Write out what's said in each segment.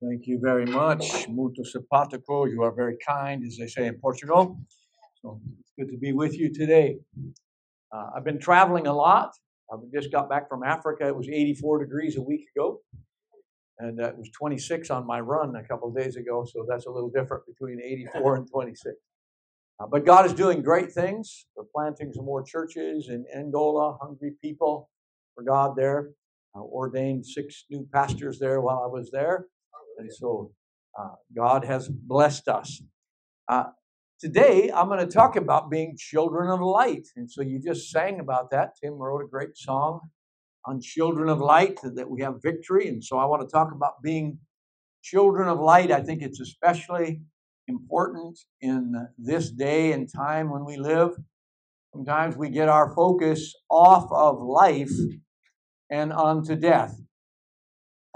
Thank you very much. Muito simpático. You are very kind, as they say in Portugal. So it's good to be with you today. Uh, I've been traveling a lot. I just got back from Africa. It was 84 degrees a week ago, and uh, it was 26 on my run a couple of days ago. So that's a little different between 84 and 26. Uh, but God is doing great things. We're planting some more churches in Angola, hungry people for God there. Uh, ordained six new pastors there while I was there. And so uh, God has blessed us. Uh, today, I'm going to talk about being children of light. And so you just sang about that. Tim wrote a great song on children of light that we have victory. And so I want to talk about being children of light. I think it's especially important in this day and time when we live. Sometimes we get our focus off of life and onto death.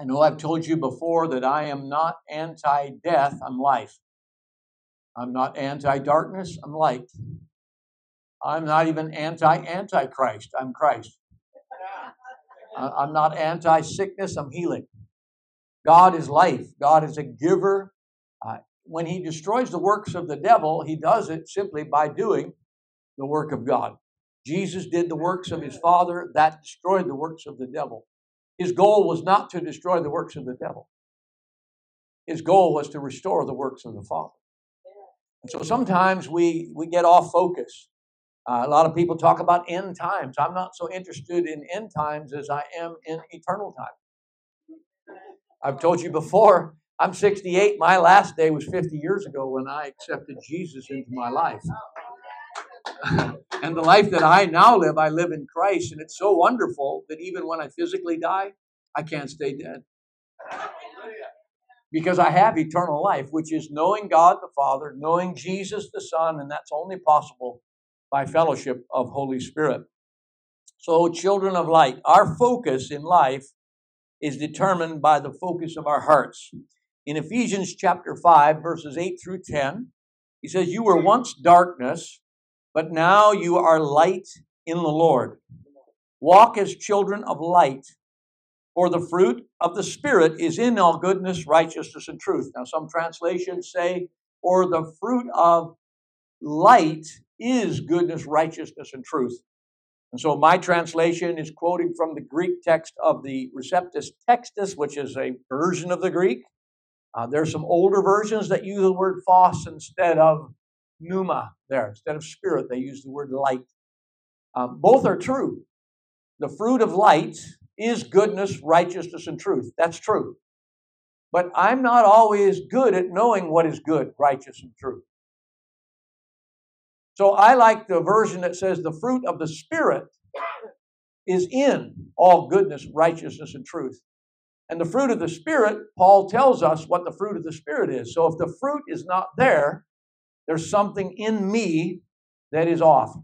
I know I've told you before that I am not anti death, I'm life. I'm not anti darkness, I'm light. I'm not even anti antichrist, I'm Christ. I'm not anti sickness, I'm healing. God is life, God is a giver. Uh, when He destroys the works of the devil, He does it simply by doing the work of God. Jesus did the works of His Father, that destroyed the works of the devil. His goal was not to destroy the works of the devil. His goal was to restore the works of the Father. And so sometimes we, we get off focus. Uh, a lot of people talk about end times. I'm not so interested in end times as I am in eternal time. I've told you before, I'm 68. My last day was 50 years ago when I accepted Jesus into my life. and the life that I now live, I live in Christ. And it's so wonderful that even when I physically die, I can't stay dead. Because I have eternal life, which is knowing God the Father, knowing Jesus the Son, and that's only possible by fellowship of Holy Spirit. So, children of light, our focus in life is determined by the focus of our hearts. In Ephesians chapter 5, verses 8 through 10, he says, You were once darkness but now you are light in the Lord. Walk as children of light, for the fruit of the Spirit is in all goodness, righteousness, and truth. Now, some translations say, or the fruit of light is goodness, righteousness, and truth. And so my translation is quoting from the Greek text of the Receptus Textus, which is a version of the Greek. Uh, there's some older versions that use the word phos instead of pneuma there. Instead of spirit, they use the word light. Um, both are true. The fruit of light is goodness, righteousness, and truth. That's true. But I'm not always good at knowing what is good, righteous, and true. So I like the version that says the fruit of the Spirit is in all goodness, righteousness, and truth. And the fruit of the Spirit, Paul tells us what the fruit of the Spirit is. So if the fruit is not there, there's something in me that is off.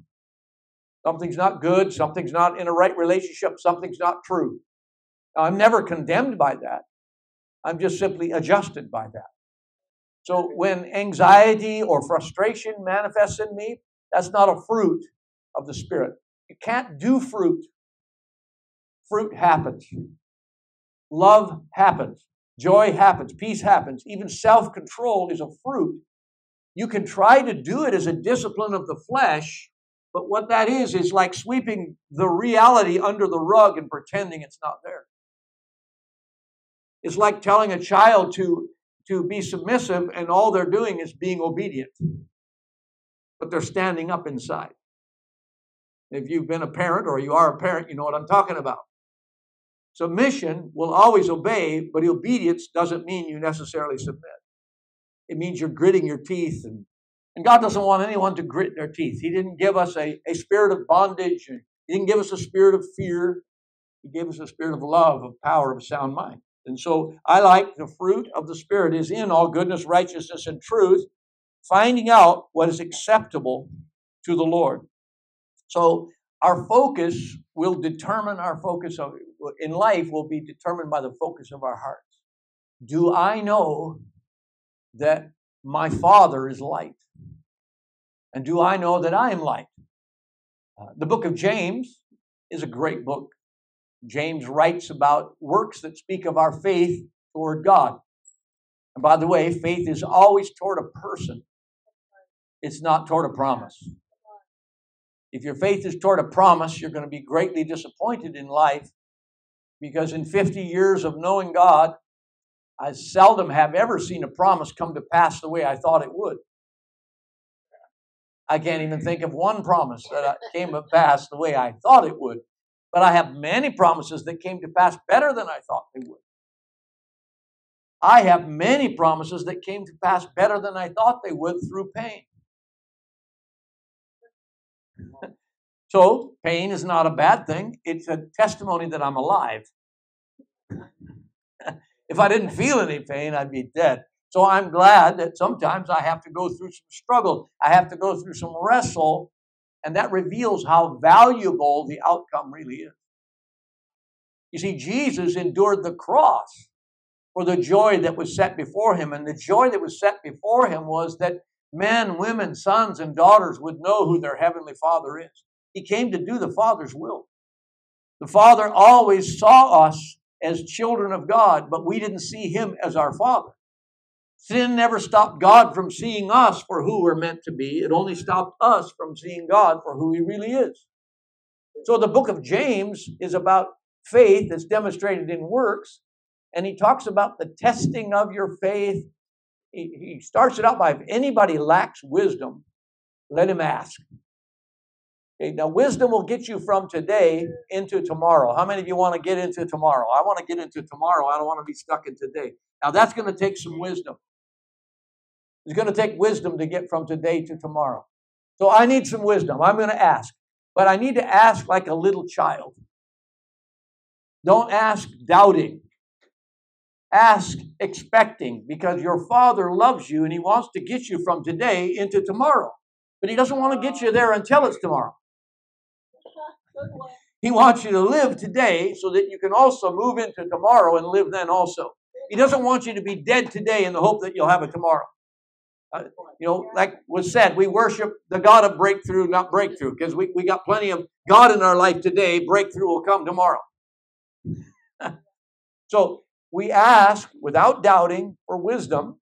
Something's not good, something's not in a right relationship, something's not true. I'm never condemned by that. I'm just simply adjusted by that. So when anxiety or frustration manifests in me, that's not a fruit of the Spirit. You can't do fruit. Fruit happens. Love happens. Joy happens. Peace happens. Even self control is a fruit you can try to do it as a discipline of the flesh, but what that is, is like sweeping the reality under the rug and pretending it's not there. It's like telling a child to, to be submissive, and all they're doing is being obedient, but they're standing up inside. If you've been a parent or you are a parent, you know what I'm talking about. Submission will always obey, but obedience doesn't mean you necessarily submit. It means you're gritting your teeth. And, and God doesn't want anyone to grit their teeth. He didn't give us a, a spirit of bondage. He didn't give us a spirit of fear. He gave us a spirit of love, of power, of sound mind. And so I like the fruit of the Spirit is in all goodness, righteousness, and truth, finding out what is acceptable to the Lord. So our focus will determine our focus of, in life will be determined by the focus of our hearts. Do I know that my Father is light? And do I know that I am light? Uh, the book of James is a great book. James writes about works that speak of our faith toward God. And by the way, faith is always toward a person, it's not toward a promise. If your faith is toward a promise, you're going to be greatly disappointed in life because in 50 years of knowing God, I seldom have ever seen a promise come to pass the way I thought it would. I can't even think of one promise that came to pass the way I thought it would. But I have many promises that came to pass better than I thought they would. I have many promises that came to pass better than I thought they would through pain. so, pain is not a bad thing. It's a testimony that I'm alive. if I didn't feel any pain, I'd be dead. So I'm glad that sometimes I have to go through some struggle. I have to go through some wrestle, and that reveals how valuable the outcome really is. You see, Jesus endured the cross for the joy that was set before him, and the joy that was set before him was that men, women, sons, and daughters would know who their heavenly Father is. He came to do the Father's will. The Father always saw us as children of God, but we didn't see Him as our Father. Sin never stopped God from seeing us for who we're meant to be. It only stopped us from seeing God for who He really is. So the book of James is about faith that's demonstrated in works, and he talks about the testing of your faith. He, starts it out by if anybody lacks wisdom, let him ask. Now, wisdom will get you from today into tomorrow. How many of you want to get into tomorrow? I want to get into tomorrow. I don't want to be stuck in today. Now, that's going to take some wisdom. It's going to take wisdom to get from today to tomorrow. So, I need some wisdom. I'm going to ask. But I need to ask like a little child. Don't ask doubting. Ask expecting because your Father loves you and He wants to get you from today into tomorrow. But He doesn't want to get you there until it's tomorrow. He wants you to live today so that you can also move into tomorrow and live then also. He doesn't want you to be dead today in the hope that you'll have a tomorrow. Uh, you know, like was said, we worship the God of breakthrough, not breakthrough, because we, we got plenty of God in our life today. Breakthrough will come tomorrow. so we ask without doubting for wisdom.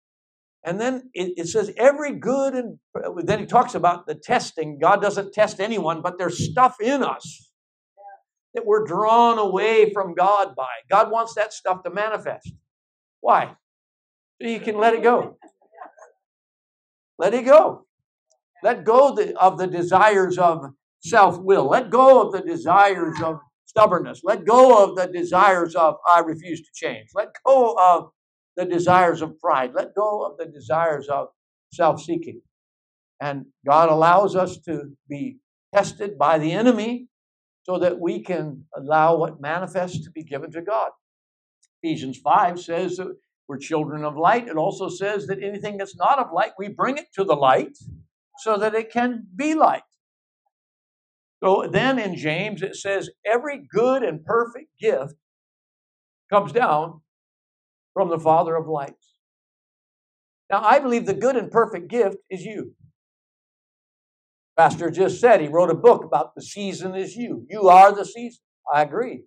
And then it, it, says every good and then he talks about the testing. God doesn't test anyone, but there's stuff in us that we're drawn away from God by. God wants that stuff to manifest. Why? So you can let it go. Let it go. Let go of the desires of self will. Let go of the desires of stubbornness. Let go of the desires of I refuse to change. Let go of the desires of pride. Let go of the desires of self seeking. And God allows us to be tested by the enemy so that we can allow what manifests to be given to God. Ephesians 5 says that we're children of light. It also says that anything that's not of light, we bring it to the light so that it can be light. So then in James, it says, every good and perfect gift comes down from the Father of lights. Now, I believe the good and perfect gift is you. Pastor just said he wrote a book about the season is you. You are the season. I agree.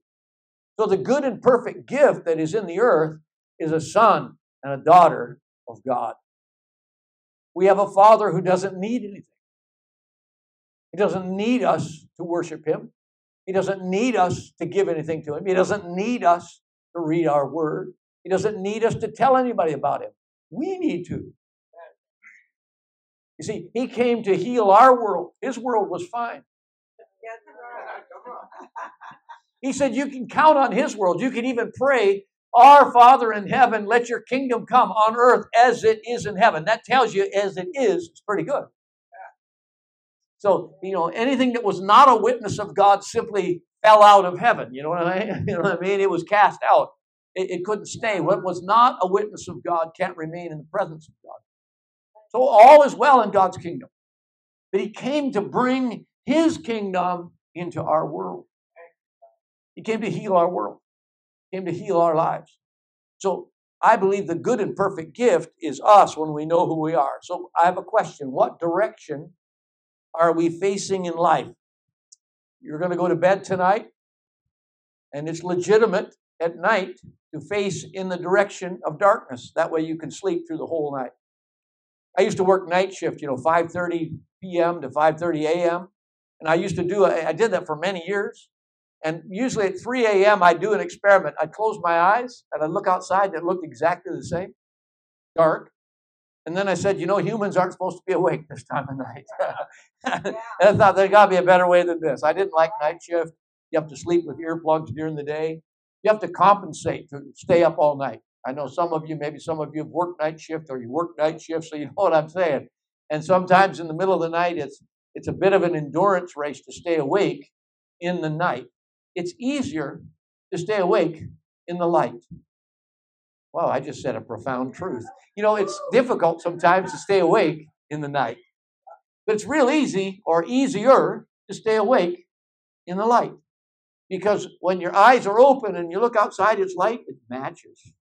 So the good and perfect gift that is in the earth is a son and a daughter of God. We have a father who doesn't need anything. He doesn't need us to worship him. He doesn't need us to give anything to him. He doesn't need us to read our word. He doesn't need us to tell anybody about him. We need to. You see, he came to heal our world. His world was fine. He said you can count on his world. You can even pray, Our Father in heaven, let your kingdom come on earth as it is in heaven. That tells you as it is, it's pretty good. So, you know, anything that was not a witness of God simply fell out of heaven. You know what I mean? You know what I mean? It was cast out. It, it couldn't stay. What was not a witness of God can't remain in the presence of God. So all is well in God's kingdom. But he came to bring his kingdom into our world. He came to heal our world. He came to heal our lives. So I believe the good and perfect gift is us when we know who we are. So I have a question. What direction are we facing in life? You're going to go to bed tonight, and it's legitimate at night to face in the direction of darkness. That way you can sleep through the whole night. I used to work night shift, you know, 5:30 p.m. to 5:30 a.m. And I used to do I did that for many years. And usually at 3 a.m. I'd do an experiment. I'd close my eyes and I'd look outside and it looked exactly the same, dark. And then I said, you know, humans aren't supposed to be awake this time of night. and I thought there got to be a better way than this. I didn't like night shift. You have to sleep with earplugs during the day. You have to compensate to stay up all night. I know some of you, maybe some of you have worked night shift or you work night shift, so you know what I'm saying. And sometimes in the middle of the night, it's it's a bit of an endurance race to stay awake in the night. It's easier to stay awake in the light. Wow, I just said a profound truth. You know, it's difficult sometimes to stay awake in the night, but it's real easy or easier to stay awake in the light. Because when your eyes are open and you look outside, it's light, it matches.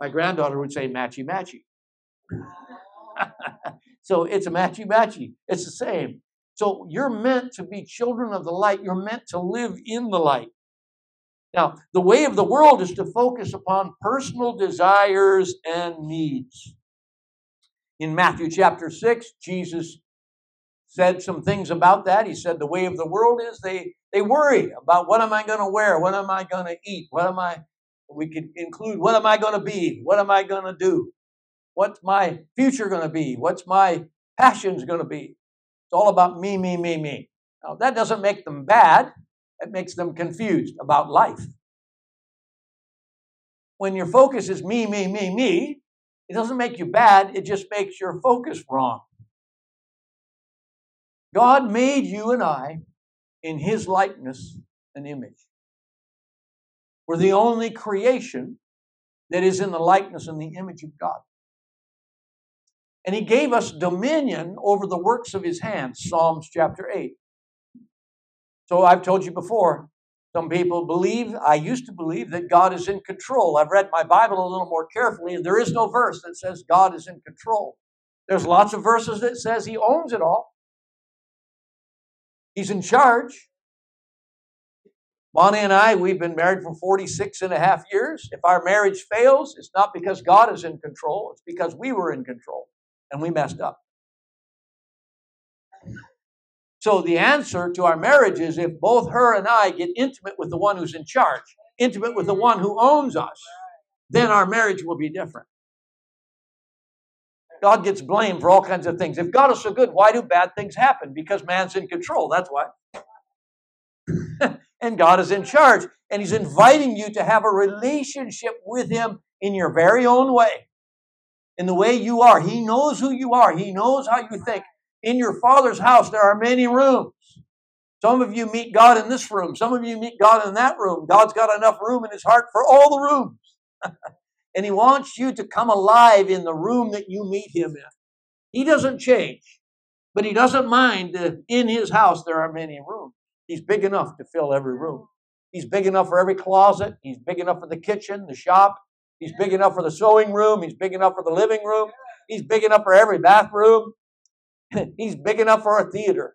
My granddaughter would say, matchy, matchy. so it's a matchy, matchy. It's the same. So you're meant to be children of the light. You're meant to live in the light. Now, the way of the world is to focus upon personal desires and needs. In Matthew chapter 6, Jesus said some things about that. He said the way of the world is they, they worry about what am I going to wear? What am I going to eat? What am I, we could include, what am I going to be? What am I going to do? What's my future going to be? What's my passions going to be? It's all about me, me, me, me. Now, that doesn't make them bad. It makes them confused about life. When your focus is me, me, me, me, it doesn't make you bad, it just makes your focus wrong. God made you and I in His likeness and image. We're the only creation that is in the likeness and the image of God. And He gave us dominion over the works of His hands, Psalms chapter 8. So I've told you before, some people believe, I used to believe that God is in control. I've read my Bible a little more carefully, and there is no verse that says God is in control. There's lots of verses that says he owns it all. He's in charge. Bonnie and I, we've been married for 46 and a half years. If our marriage fails, it's not because God is in control, it's because we were in control and we messed up. So the answer to our marriage is if both her and I get intimate with the one who's in charge, intimate with the one who owns us, then our marriage will be different. God gets blamed for all kinds of things. If God is so good, why do bad things happen? Because man's in control. That's why. and God is in charge. And He's inviting you to have a relationship with Him in your very own way, in the way you are. He knows who you are, He knows how you think. In your Father's house, there are many rooms. Some of you meet God in this room. Some of you meet God in that room. God's got enough room in His heart for all the rooms. and He wants you to come alive in the room that you meet Him in. He doesn't change, but He doesn't mind that in His house there are many rooms. He's big enough to fill every room. He's big enough for every closet. He's big enough for the kitchen, the shop. He's big enough for the sewing room. He's big enough for the living room. He's big enough for every bathroom. he's big enough for a theater.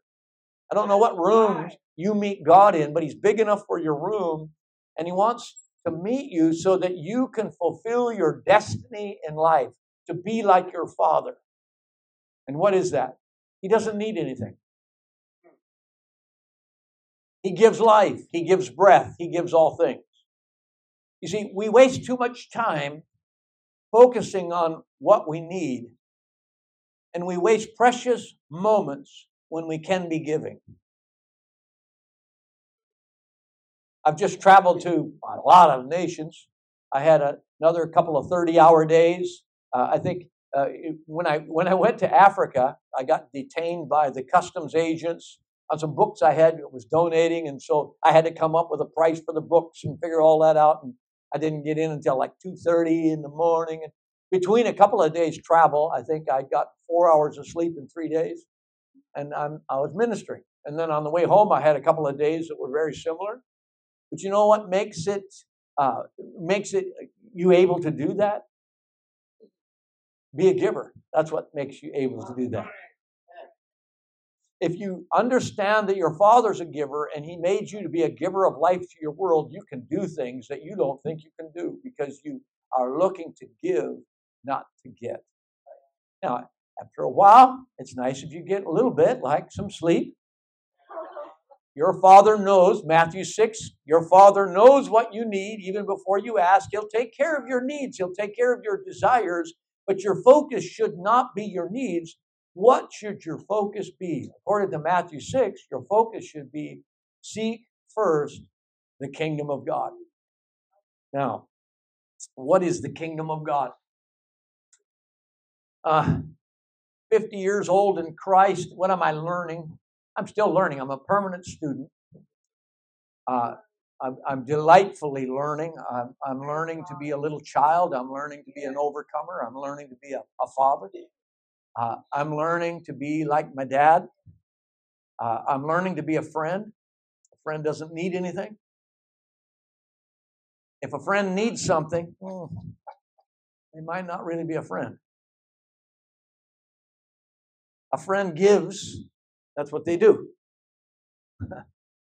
I don't know what rooms you meet God in, but He's big enough for your room, and He wants to meet you so that you can fulfill your destiny in life to be like your Father. And what is that? He doesn't need anything. He gives life, He gives breath, He gives all things. You see, we waste too much time focusing on what we need and we waste precious moments when we can be giving. I've just traveled to a lot of nations. I had a, another couple of 30 hour days. Uh, I think uh, when, I, when I went to Africa, I got detained by the customs agents on some books I had that was donating, and so I had to come up with a price for the books and figure all that out. And I didn't get in until like 2:30 in the morning. And between a couple of days travel, I think I got four hours of sleep in three days, and I'm, I was ministering. And then on the way home, I had a couple of days that were very similar. But you know what makes it uh, makes it you able to do that? Be a giver. That's what makes you able to do that. if you understand that your father's a giver and he made you to be a giver of life to your world, you can do things that you don't think you can do because you are looking to give, not to get. Now, after a while, it's nice if you get a little bit, like some sleep. Your father knows, Matthew 6, your father knows what you need even before you ask. He'll take care of your needs, he'll take care of your desires, but your focus should not be your needs. What should your focus be? According to Matthew 6, your focus should be seek first the kingdom of God. Now, what is the kingdom of God? Uh, 50 years old in Christ, what am I learning? I'm still learning. I'm a permanent student. Uh, I'm, I'm, delightfully learning. I'm, I'm, learning to be a little child. I'm learning to be an overcomer. I'm learning to be a, a father. Uh, I'm learning to be like my dad. Uh, I'm learning to be a friend. A friend doesn't need anything. If a friend needs something, hmm, they might not really be a friend. A friend gives, that's what they do.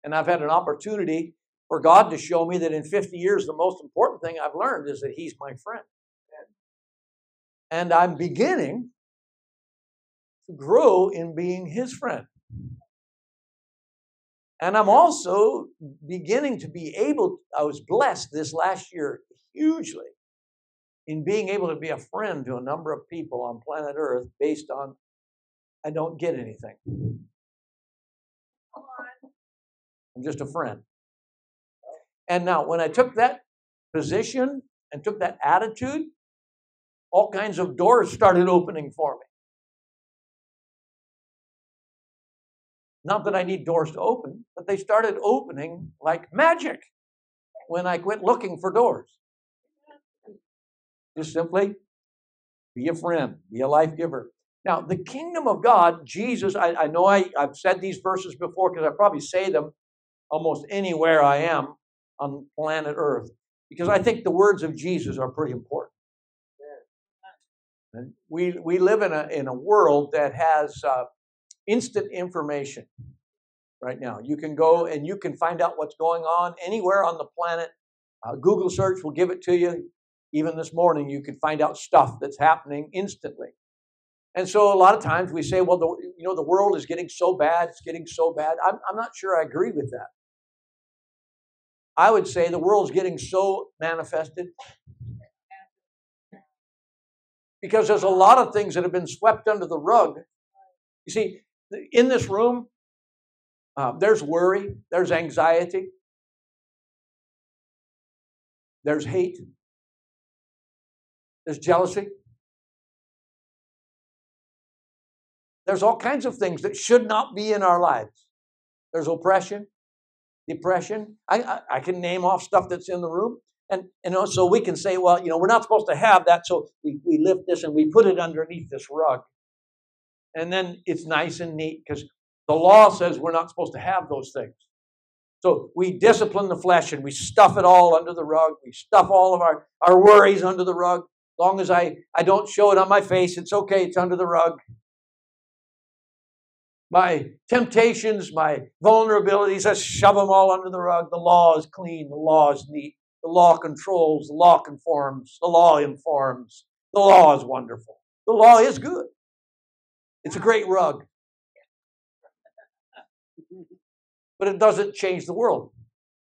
and I've had an opportunity for God to show me that in 50 years, the most important thing I've learned is that He's my friend. And I'm beginning to grow in being His friend. And I'm also beginning to be able, I was blessed this last year hugely in being able to be a friend to a number of people on planet Earth based on I don't get anything. I'm just a friend. And now, when I took that position and took that attitude, all kinds of doors started opening for me. Not that I need doors to open, but they started opening like magic when I quit looking for doors. Just simply be a friend, be a life giver. Now, the kingdom of God, Jesus, I, I know I, I've said these verses before because I probably say them almost anywhere I am on planet Earth because I think the words of Jesus are pretty important. And we, we live in a, in a world that has uh, instant information right now. You can go and you can find out what's going on anywhere on the planet. Uh, Google search will give it to you. Even this morning, you can find out stuff that's happening instantly. And so a lot of times we say, well, the, you know, the world is getting so bad, it's getting so bad. I'm, I'm not sure I agree with that. I would say the world's getting so manifested because there's a lot of things that have been swept under the rug you see, in this room, uh, there's worry, there's anxiety, there's hate, there's jealousy. There's all kinds of things that should not be in our lives. There's oppression, depression. I, I, I can name off stuff that's in the room. And, know, so we can say, well, you know, we're not supposed to have that, so we, we lift this and we put it underneath this rug and then it's nice and neat because the law says we're not supposed to have those things. So we discipline the flesh and we stuff it all under the rug. We stuff all of our, our worries under the rug. As long as I, I don't show it on my face, it's okay, it's under the rug. My temptations, my vulnerabilities, I shove them all under the rug. The law is clean, the law is neat, the law controls, the law conforms, the law informs, the law is wonderful. The law is good. It's a great rug. But it doesn't change the world.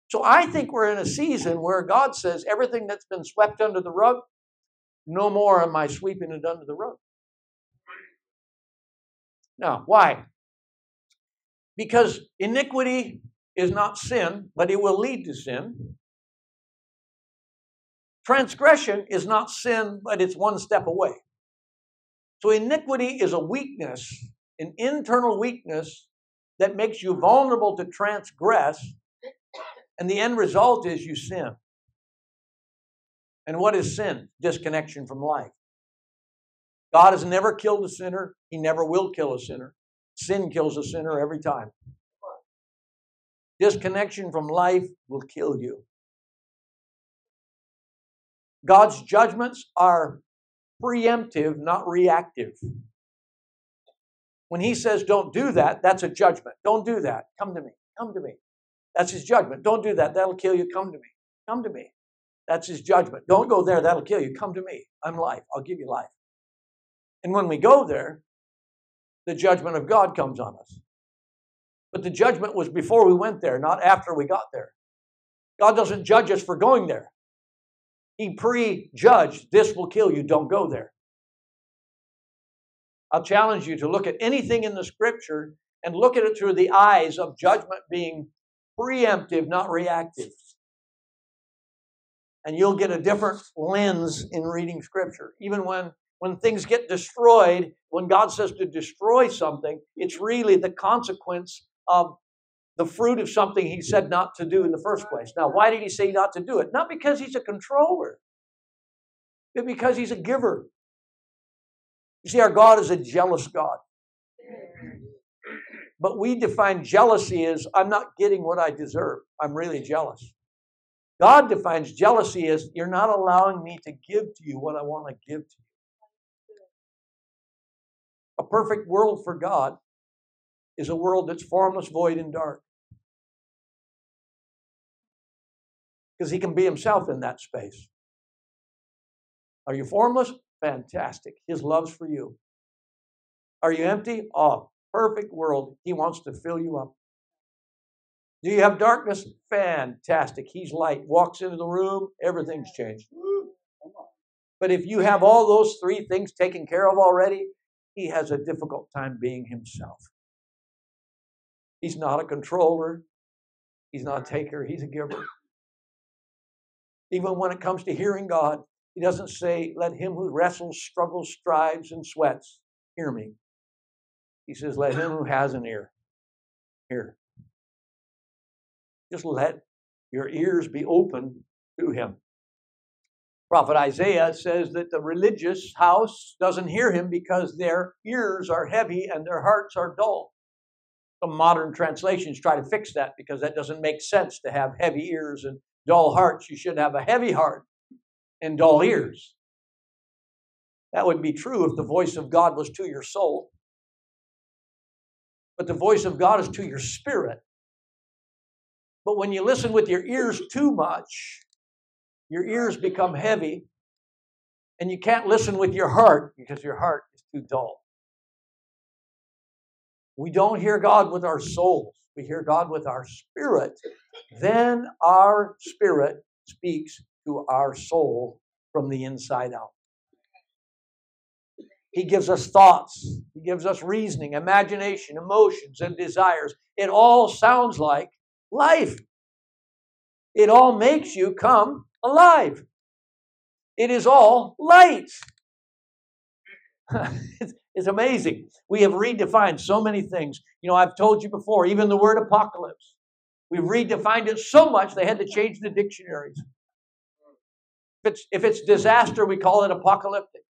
So I think we're in a season where God says everything that's been swept under the rug, no more am I sweeping it under the rug. Now, why? Because iniquity is not sin, but it will lead to sin. Transgression is not sin, but it's one step away. So iniquity is a weakness, an internal weakness that makes you vulnerable to transgress, and the end result is you sin. And what is sin? Disconnection from life. God has never killed a sinner, He never will kill a sinner. Sin kills a sinner every time. Disconnection from life will kill you. God's judgments are preemptive, not reactive. When he says, don't do that, that's a judgment. Don't do that. Come to me. Come to me. That's his judgment. Don't do that. That'll kill you. Come to me. Come to me. That's his judgment. Don't go there. That'll kill you. Come to me. I'm life. I'll give you life. And when we go there, the judgment of God comes on us. But the judgment was before we went there, not after we got there. God doesn't judge us for going there. He prejudged, this will kill you, don't go there. I'll challenge you to look at anything in the scripture and look at it through the eyes of judgment being preemptive, not reactive. And you'll get a different lens in reading scripture. Even when, when things get destroyed, when God says to destroy something, it's really the consequence of the fruit of something he said not to do in the first place. Now, why did he say not to do it? Not because he's a controller, but because he's a giver. You see, our God is a jealous God. But we define jealousy as I'm not getting what I deserve. I'm really jealous. God defines jealousy as you're not allowing me to give to you what I want to give to you. A perfect world for God is a world that's formless, void, and dark. Because he can be himself in that space. Are you formless? Fantastic. His love's for you. Are you empty? Oh, perfect world. He wants to fill you up. Do you have darkness? Fantastic. He's light. Walks into the room, everything's changed. But if you have all those three things taken care of already, he has a difficult time being himself. He's not a controller, he's not a taker, he's a giver. Even when it comes to hearing God, he doesn't say, Let him who wrestles, struggles, strives, and sweats hear me. He says, Let him who has an ear hear. Just let your ears be open to him. Prophet Isaiah says that the religious house doesn't hear him because their ears are heavy and their hearts are dull. Some modern translations try to fix that because that doesn't make sense to have heavy ears and dull hearts. You should have a heavy heart and dull ears. That would be true if the voice of God was to your soul. But the voice of God is to your spirit. But when you listen with your ears too much, your ears become heavy, and you can't listen with your heart because your heart is too dull. We don't hear God with our souls, we hear God with our spirit. Then our spirit speaks to our soul from the inside out. He gives us thoughts, He gives us reasoning, imagination, emotions, and desires. It all sounds like life. It all makes you come alive. It is all light. it's amazing. We have redefined so many things. You know, I've told you before, even the word apocalypse. We've redefined it so much they had to change the dictionaries. If it's, if it's disaster, we call it apocalyptic.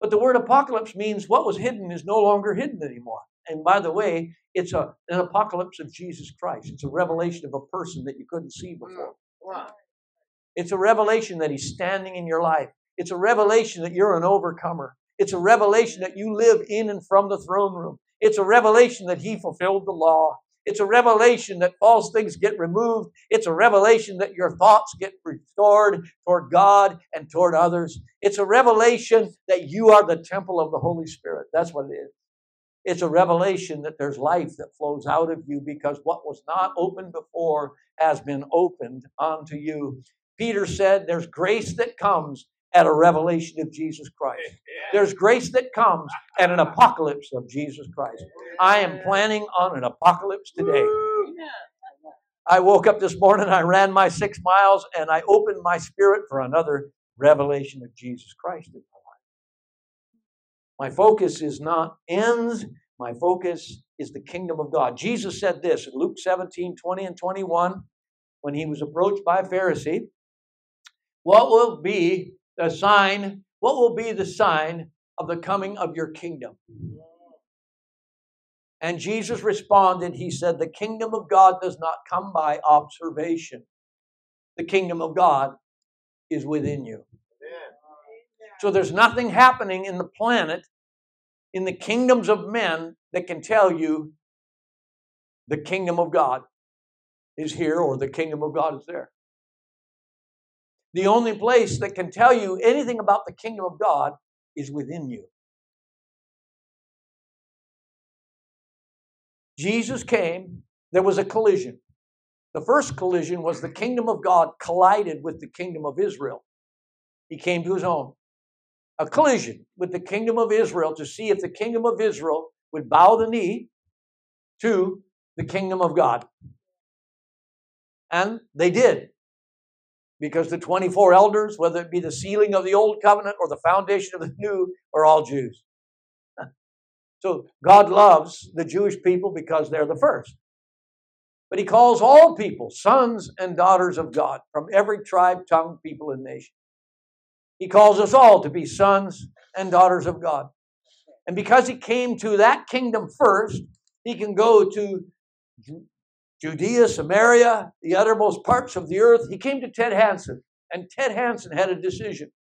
But the word apocalypse means what was hidden is no longer hidden anymore. And by the way, it's a, an apocalypse of Jesus Christ. It's a revelation of a person that you couldn't see hmm. before. It's a revelation that he's standing in your life. It's a revelation that you're an overcomer. It's a revelation that you live in and from the throne room. It's a revelation that he fulfilled the law. It's a revelation that false things get removed. It's a revelation that your thoughts get restored toward God and toward others. It's a revelation that you are the temple of the Holy Spirit. That's what it is. It's a revelation that there's life that flows out of you because what was not opened before has been opened unto you. Peter said, There's grace that comes at a revelation of Jesus Christ. There's grace that comes at an apocalypse of Jesus Christ. I am planning on an apocalypse today. I woke up this morning, I ran my six miles, and I opened my spirit for another revelation of Jesus Christ in my life. My focus is not ends, my focus is the kingdom of God. Jesus said this in Luke 17 20 and 21 when he was approached by a Pharisee. What will be the sign, what will be the sign of the coming of your kingdom? And Jesus responded, He said, The kingdom of God does not come by observation. The kingdom of God is within you. So there's nothing happening in the planet in the kingdoms of men that can tell you the kingdom of God is here or the kingdom of God is there. The only place that can tell you anything about the kingdom of God is within you. Jesus came, there was a collision. The first collision was the kingdom of God collided with the kingdom of Israel. He came to his own. A collision with the kingdom of Israel to see if the kingdom of Israel would bow the knee to the kingdom of God. And they did. Because the 24 elders, whether it be the sealing of the old covenant or the foundation of the new, are all Jews. So God loves the Jewish people because they're the first. But he calls all people sons and daughters of God from every tribe, tongue, people, and nation. He calls us all to be sons and daughters of God. And because he came to that kingdom first, he can go to Judea, Samaria, the uttermost parts of the earth. He came to Ted Hanson, and Ted Hanson had a decision.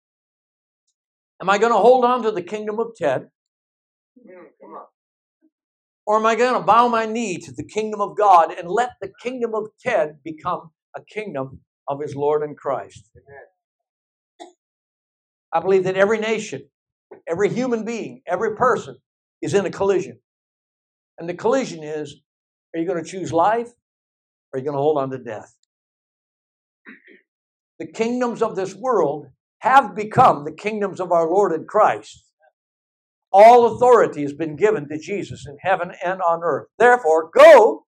Am I going to hold on to the kingdom of Ted? Or am I going to bow my knee to the kingdom of God and let the kingdom of Ted become a kingdom of his Lord and Christ? I believe that every nation, every human being, every person is in a collision. And the collision is are you going to choose life or are you going to hold on to death? The kingdoms of this world have become the kingdoms of our Lord and Christ. All authority has been given to Jesus in heaven and on earth. Therefore, go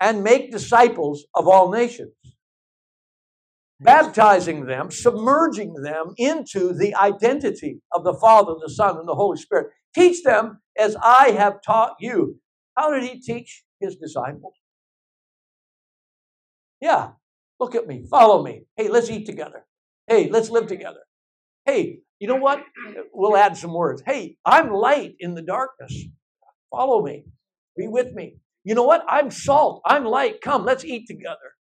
and make disciples of all nations, baptizing them, submerging them into the identity of the Father, the Son, and the Holy Spirit. Teach them as I have taught you. How did he teach his disciples? Yeah, look at me, follow me. Hey, let's eat together. Hey, let's live together. Hey, you know what? We'll add some words. Hey, I'm light in the darkness. Follow me. Be with me. You know what? I'm salt. I'm light. Come, let's eat together.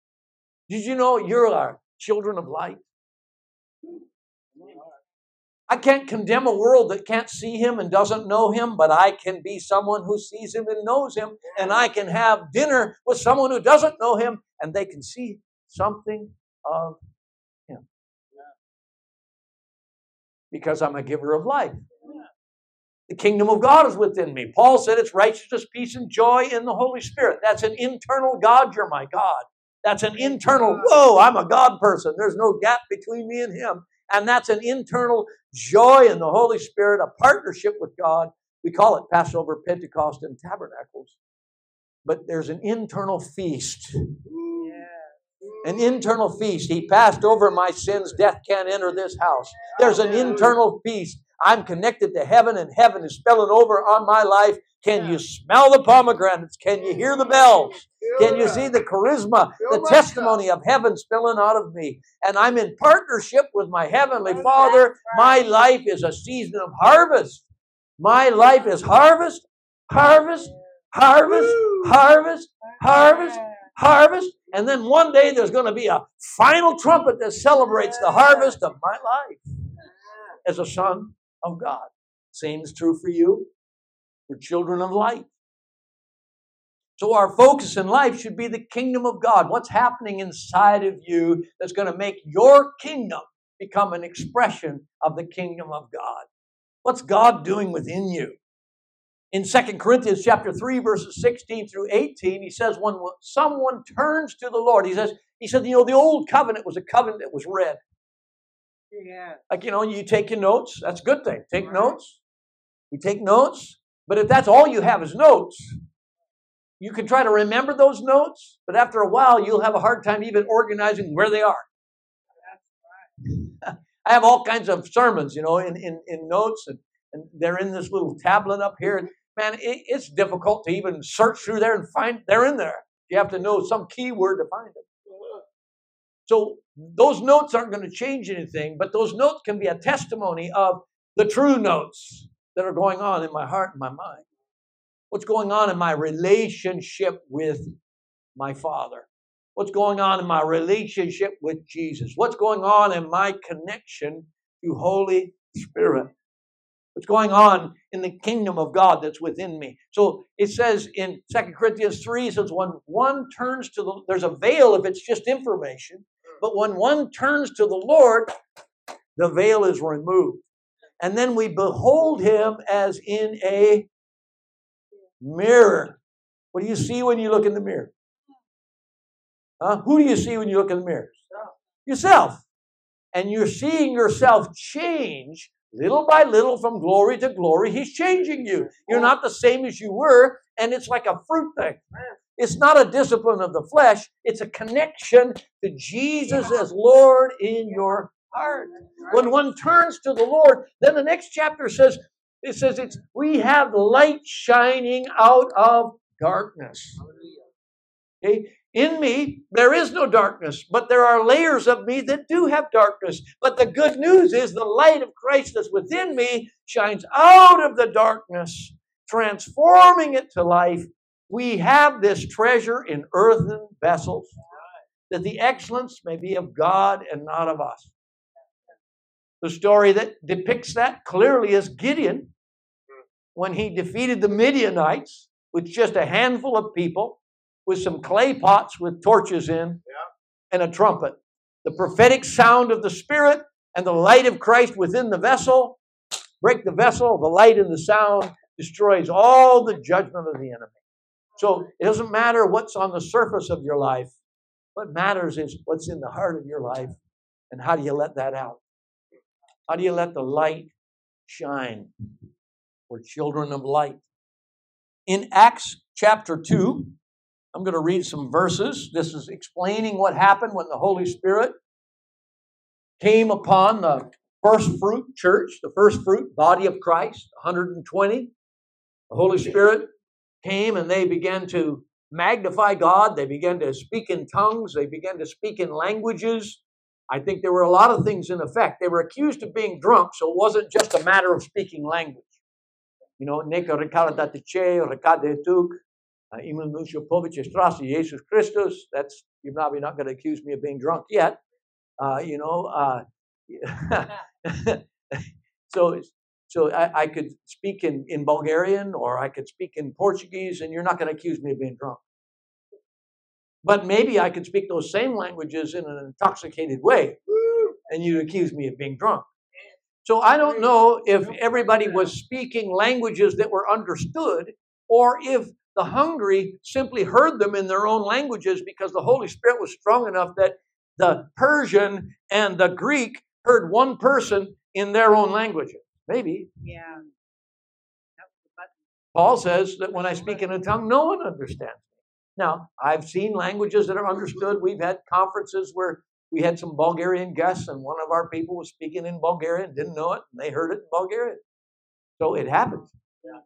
Did you know you're our children of light? I can't condemn a world that can't see him and doesn't know him, but I can be someone who sees him and knows him, and I can have dinner with someone who doesn't know him and they can see something of him. Because I'm a giver of life. The kingdom of God is within me. Paul said it's righteousness, peace, and joy in the Holy Spirit. That's an internal God, you're my God. That's an internal, whoa, I'm a God person. There's no gap between me and him. And that's an internal joy in the Holy Spirit, a partnership with God. We call it Passover, Pentecost, and Tabernacles. But there's an internal feast. An internal feast. He passed over my sins. Death can't enter this house. There's an internal feast. I'm connected to heaven, and heaven is spilling over on my life. Can you smell the pomegranates? Can you hear the bells? Can you see the charisma, the testimony of heaven spilling out of me? And I'm in partnership with my Heavenly Father. My life is a season of harvest. My life is harvest, harvest, harvest, harvest, harvest, harvest. And then one day there's going to be a final trumpet that celebrates the harvest of my life as a son of God. Same is true for you. We're children of light. So our focus in life should be the kingdom of God. What's happening inside of you that's going to make your kingdom become an expression of the kingdom of God? What's God doing within you? In 2 Corinthians chapter 3, verses 16 through 18, he says, when someone turns to the Lord, he says, he said, you know, the old covenant was a covenant that was read. Yeah. Like, you know, you take your notes, that's a good thing. Take right. notes. You take notes, but if that's all you have is notes, you can try to remember those notes, but after a while, you'll have a hard time even organizing where they are. Right. I have all kinds of sermons, you know, in, in, in notes, and, and they're in this little tablet up here. Man, it, it's difficult to even search through there and find they're in there. You have to know some keyword to find them. So those notes aren't going to change anything, but those notes can be a testimony of the true notes that are going on in my heart and my mind. What's going on in my relationship with my Father? What's going on in my relationship with Jesus? What's going on in my connection to Holy Spirit? What's going on in the kingdom of God that's within me. So it says in Second Corinthians 3, it says, when one turns to the, there's a veil if it's just information, but when one turns to the Lord, the veil is removed. And then we behold him as in a mirror. What do you see when you look in the mirror? Huh? Who do you see when you look in the mirror? Yourself. And you're seeing yourself change little by little from glory to glory. He's changing you. You're not the same as you were, and it's like a fruit thing. It's not a discipline of the flesh, it's a connection to Jesus as Lord in your heart. When one turns to the Lord, then the next chapter says, it says it's we have light shining out of darkness. Okay? In me, there is no darkness, but there are layers of me that do have darkness. But the good news is the light of Christ that's within me shines out of the darkness, transforming it to life. We have this treasure in earthen vessels, that the excellence may be of God and not of us. The story that depicts that clearly is Gideon when he defeated the Midianites with just a handful of people with some clay pots with torches in yeah. and a trumpet. The prophetic sound of the Spirit and the light of Christ within the vessel break the vessel, the light and the sound destroys all the judgment of the enemy. So it doesn't matter what's on the surface of your life. What matters is what's in the heart of your life and how do you let that out? How do you let the light shine? We're children of light. In Acts chapter 2, I'm going to read some verses. This is explaining what happened when the Holy Spirit came upon the first fruit church, the first fruit body of Christ, 120. The Holy Spirit came and they began to magnify God. They began to speak in tongues. They began to speak in languages. I think there were a lot of things in effect. They were accused of being drunk, so it wasn't just a matter of speaking language. You know, Imanusia Povic Strasse, Jesus Christus. That's you're probably not going to accuse me of being drunk yet. Uh, you know, uh, so so I, I, could speak in, in Bulgarian or I could speak in Portuguese, and you're not going to accuse me of being drunk. But maybe I could speak those same languages in an intoxicated way, and you'd accuse me of being drunk. So I don't know if everybody was speaking languages that were understood, or if the hungry simply heard them in their own languages because the Holy Spirit was strong enough that the Persian and the Greek heard one person in their own languages. Maybe. Yeah. Paul says that when I speak in a tongue, no one understands me. Now, I've seen languages that are understood. We've had conferences where we had some Bulgarian guests, and one of our people was speaking in Bulgarian, didn't know it, and they heard it in Bulgarian. So it happens. Yeah.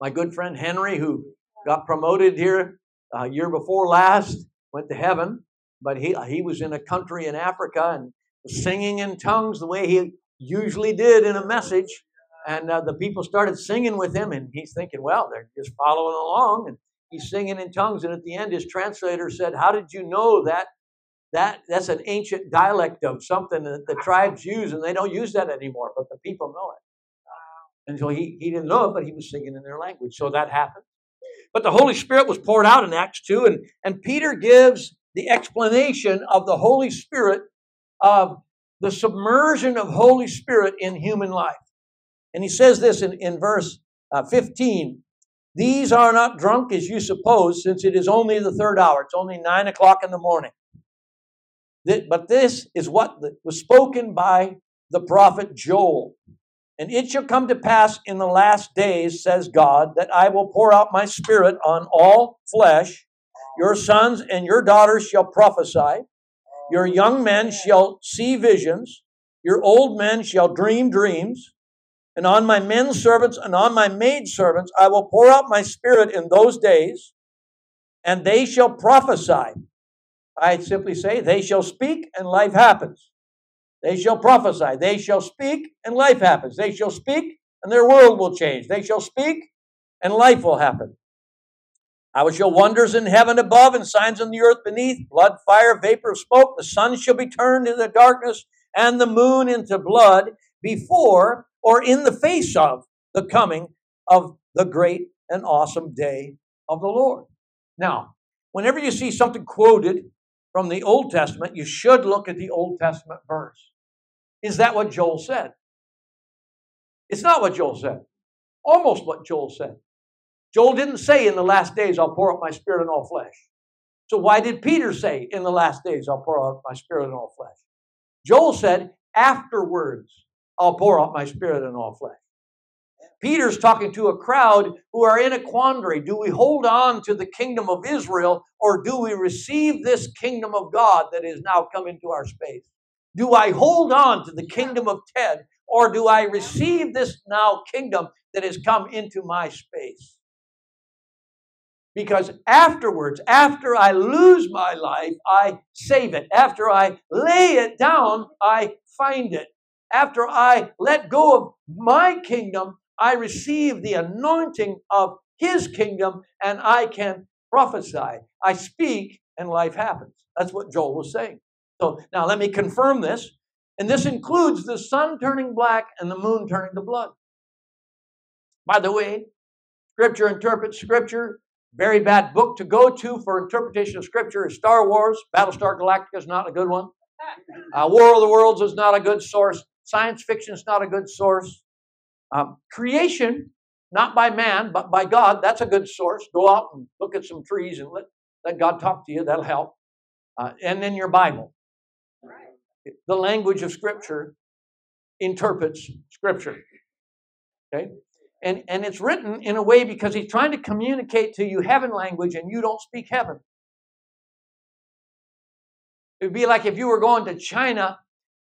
My good friend Henry, who got promoted here a uh, year before last, went to heaven, but he, he was in a country in Africa and singing in tongues the way he usually did in a message. And uh, the people started singing with him, and he's thinking, well, they're just following along. And he's singing in tongues. And at the end, his translator said, How did you know that? That that's an ancient dialect of something that the tribes use, and they don't use that anymore, but the people know it. And so he, he didn't know it, but he was singing in their language. So that happened. But the Holy Spirit was poured out in Acts 2, and, and Peter gives the explanation of the Holy Spirit, of the submersion of Holy Spirit in human life. And he says this in, in verse uh, 15 These are not drunk as you suppose, since it is only the third hour. It's only nine o'clock in the morning. But this is what was spoken by the prophet Joel. And it shall come to pass in the last days, says God, that I will pour out my spirit on all flesh. Your sons and your daughters shall prophesy. Your young men shall see visions. Your old men shall dream dreams. And on my men servants and on my maid servants I will pour out my spirit in those days, and they shall prophesy. I simply say, they shall speak, and life happens. They shall prophesy. They shall speak, and life happens. They shall speak, and their world will change. They shall speak, and life will happen. I will show wonders in heaven above and signs on the earth beneath blood, fire, vapor smoke. The sun shall be turned into darkness and the moon into blood before or in the face of the coming of the great and awesome day of the Lord. Now, whenever you see something quoted from the Old Testament, you should look at the Old Testament verse. Is that what Joel said? It's not what Joel said. Almost what Joel said. Joel didn't say, In the last days, I'll pour out my spirit on all flesh. So why did Peter say, In the last days, I'll pour out my spirit on all flesh? Joel said, Afterwards, I'll pour out my spirit on all flesh. Peter's talking to a crowd who are in a quandary. Do we hold on to the kingdom of Israel or do we receive this kingdom of God that is now come into our space? Do I hold on to the kingdom of Ted or do I receive this now kingdom that has come into my space? Because afterwards, after I lose my life, I save it. After I lay it down, I find it. After I let go of my kingdom, I receive the anointing of his kingdom and I can prophesy. I speak and life happens. That's what Joel was saying. So now let me confirm this. And this includes the sun turning black and the moon turning to blood. By the way, Scripture interprets Scripture. Very bad book to go to for interpretation of Scripture is Star Wars. Battlestar Galactica is not a good one. Uh, War of the Worlds is not a good source. Science fiction is not a good source. Um, creation, not by man, but by God, that's a good source. Go out and look at some trees and let, let God talk to you. That'll help. Uh, and then your Bible. The language of Scripture interprets Scripture. Okay? And, and it's written in a way because he's trying to communicate to you heaven language and you don't speak heaven. It would be like if you were going to China,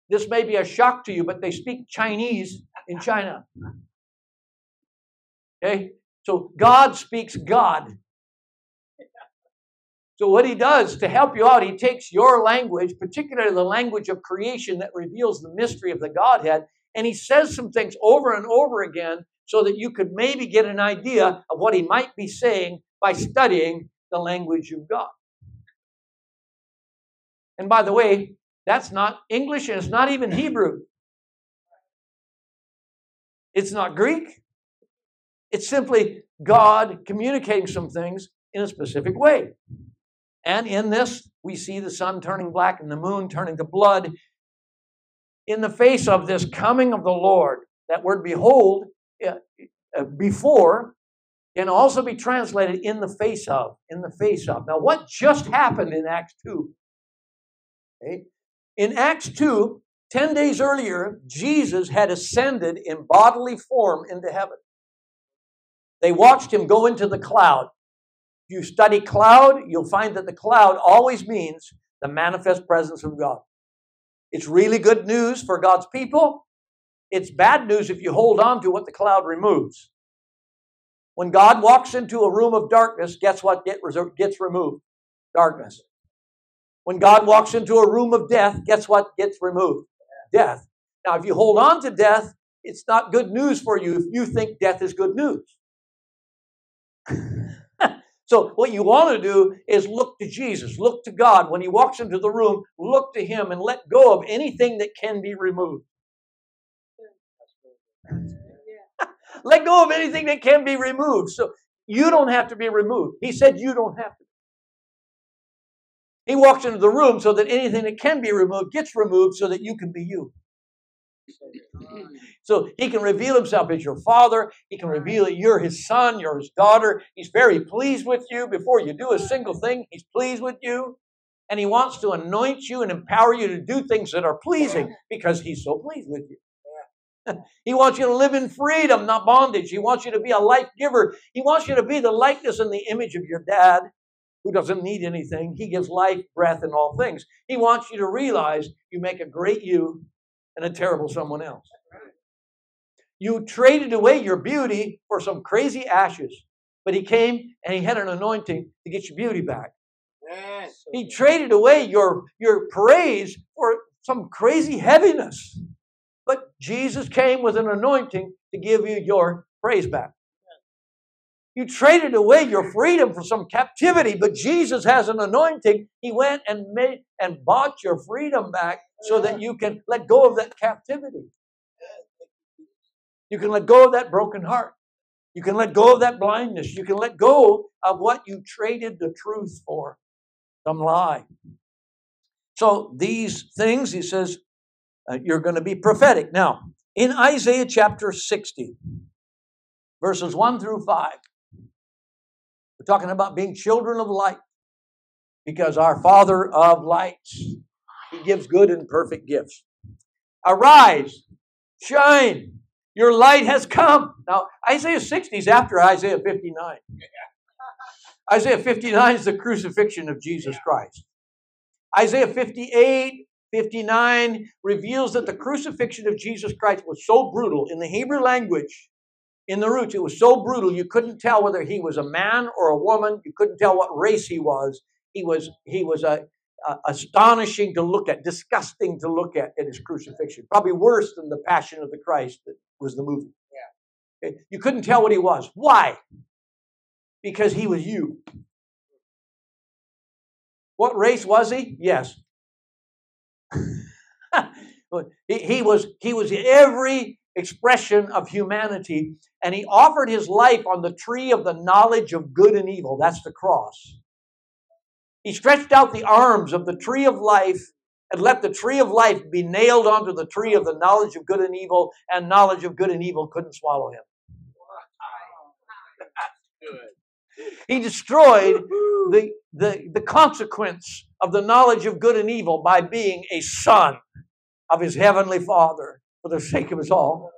this may be a shock to you, but they speak Chinese in China. Okay? So God speaks God. So, what he does to help you out, he takes your language, particularly the language of creation that reveals the mystery of the Godhead, and he says some things over and over again so that you could maybe get an idea of what he might be saying by studying the language of God. And by the way, that's not English and it's not even Hebrew. It's not Greek. It's simply God communicating some things in a specific way. And in this, we see the sun turning black and the moon turning to blood. In the face of this coming of the Lord, that word behold, uh, uh, before, can also be translated in the face of. In the face of. Now, what just happened in Acts 2? Okay. In Acts 2, 10 days earlier, Jesus had ascended in bodily form into heaven. They watched him go into the cloud. If you study cloud, you'll find that the cloud always means the manifest presence of God. It's really good news for God's people. It's bad news if you hold on to what the cloud removes. When God walks into a room of darkness, guess what gets removed? Darkness. When God walks into a room of death, guess what gets removed? Death. Now, if you hold on to death, it's not good news for you if you think death is good news. so, what you want to do is look to Jesus, look to God. When He walks into the room, look to Him and let go of anything that can be removed. let go of anything that can be removed. So, you don't have to be removed. He said you don't have to. He walks into the room so that anything that can be removed gets removed so that you can be you. So he can reveal himself as your father. He can reveal that you're his son, you're his daughter. He's very pleased with you. Before you do a single thing, he's pleased with you. And he wants to anoint you and empower you to do things that are pleasing because he's so pleased with you. he wants you to live in freedom, not bondage. He wants you to be a life giver. He wants you to be the likeness and the image of your dad who doesn't need anything. He gives life, breath, and all things. He wants you to realize you make a great you and a terrible someone else. You traded away your beauty for some crazy ashes, but he came and he had an anointing to get your beauty back. He traded away your, your praise for some crazy heaviness. But Jesus came with an anointing to give you your praise back. You traded away your freedom for some captivity, but Jesus has an anointing. He went and made and bought your freedom back so that you can let go of that captivity. You can let go of that broken heart. You can let go of that blindness. You can let go of what you traded the truth for, some lie. So these things, he says, uh, you're going to be prophetic. Now, in Isaiah chapter 60, verses 1 through 5, we're talking about being children of light because our Father of lights, He gives good and perfect gifts. Arise, shine, your light has come. Now, Isaiah 60 is after Isaiah 59. Isaiah 59 is the crucifixion of Jesus Christ. Isaiah 58, 59 reveals that the crucifixion of Jesus Christ was so brutal in the Hebrew language, in the roots, it was so brutal you couldn't tell whether he was a man or a woman. You couldn't tell what race he was. He was he was a, a astonishing to look at, disgusting to look at at his crucifixion. Probably worse than the Passion of the Christ that was the movie. Yeah. Eh, you couldn't tell what he was. Why? Because he was you. What race was he? Yes. he, he, was, he was every expression of humanity, and he offered his life on the tree of the knowledge of good and evil. That's the cross. He stretched out the arms of the tree of life and let the tree of life be nailed onto the tree of the knowledge of good and evil, and knowledge of good and evil couldn't swallow him. He destroyed the, the, the consequence of the knowledge of good and evil by being a son of his heavenly Father for the sake of us all.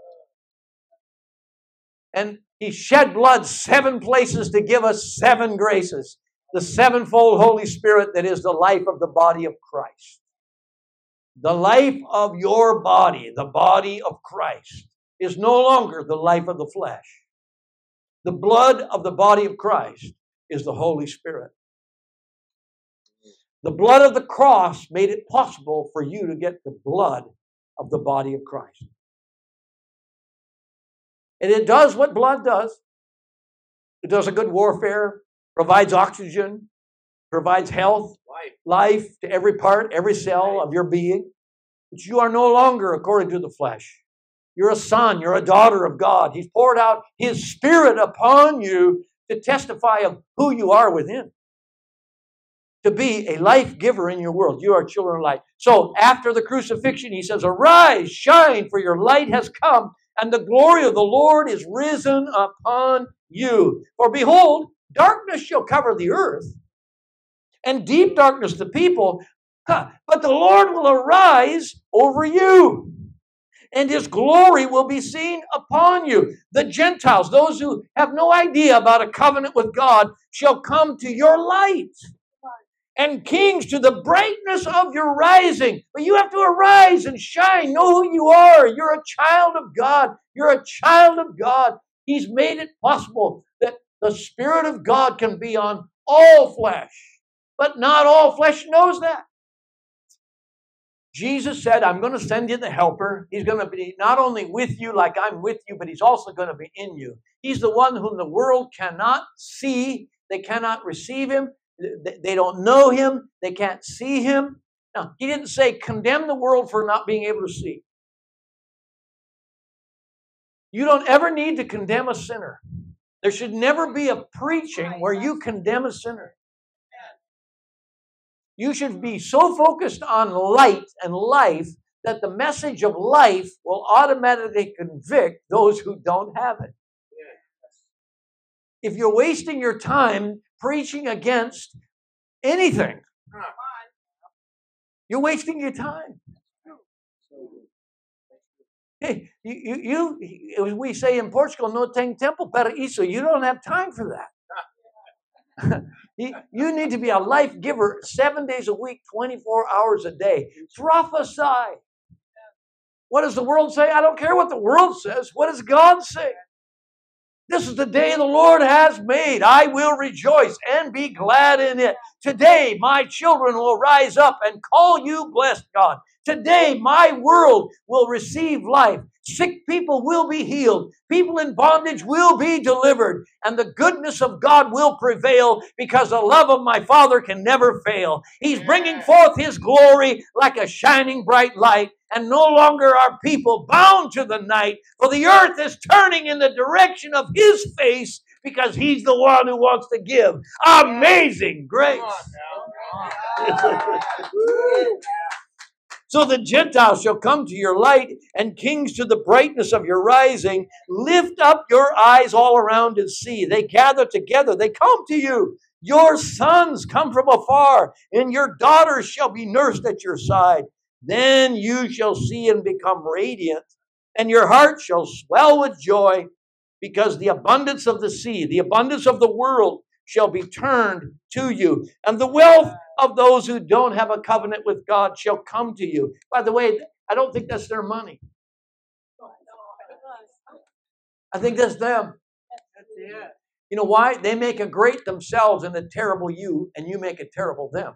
And he shed blood seven places to give us seven graces the sevenfold Holy Spirit that is the life of the body of Christ. The life of your body, the body of Christ, is no longer the life of the flesh. The blood of the body of Christ is the Holy Spirit. The blood of the cross made it possible for you to get the blood of the body of Christ. And it does what blood does. It does a good warfare, provides oxygen, provides health, life. life to every part, every cell of your being. But you are no longer according to the flesh. You're a son, you're a daughter of God. He's poured out His Spirit upon you to testify of who you are within. To be a life giver in your world. You are children of light. So after the crucifixion, He says, Arise, shine, for your light has come, and the glory of the Lord is risen upon you. For behold, darkness shall cover the earth, and deep darkness the people, but the Lord will arise over you, and his glory will be seen upon you. The Gentiles, those who have no idea about a covenant with God, shall come to your light. And kings to the brightness of your rising. But you have to arise and shine. Know who you are. You're a child of God. You're a child of God. He's made it possible that the Spirit of God can be on all flesh. But not all flesh knows that. Jesus said, I'm going to send you the helper. He's going to be not only with you like I'm with you, but he's also going to be in you. He's the one whom the world cannot see. They cannot receive him. They don't know him. They can't see him. Now, he didn't say condemn the world for not being able to see. You don't ever need to condemn a sinner. There should never be a preaching where you condemn a sinner. You should be so focused on light and life that the message of life will automatically convict those who don't have it. If you're wasting your time preaching against anything, you're wasting your time. Hey, you, you, you, we say in Portugal, no tem tempo para isso. You don't have time for that. You need to be a life giver seven days a week, 24 hours a day. Prophesy. What does the world say? I don't care what the world says. What does God say? This is the day the Lord has made. I will rejoice and be glad in it. Today, my children will rise up and call you blessed, God. Today, my world will receive life. Sick people will be healed. People in bondage will be delivered. And the goodness of God will prevail because the love of my Father can never fail. He's bringing forth His glory like a shining bright light. And no longer are people bound to the night, for the earth is turning in the direction of His face because He's the one who wants to give amazing grace. So the Gentiles shall come to your light, and kings to the brightness of your rising. Lift up your eyes all around and see. They gather together, they come to you. Your sons come from afar, and your daughters shall be nursed at your side. Then you shall see and become radiant, and your heart shall swell with joy, because the abundance of the sea, the abundance of the world, shall be turned to you. And the wealth of those who don't have a covenant with God shall come to you. By the way, I don't think that's their money. I think that's them. You know why? They make a great themselves and a terrible you, and you make a terrible them.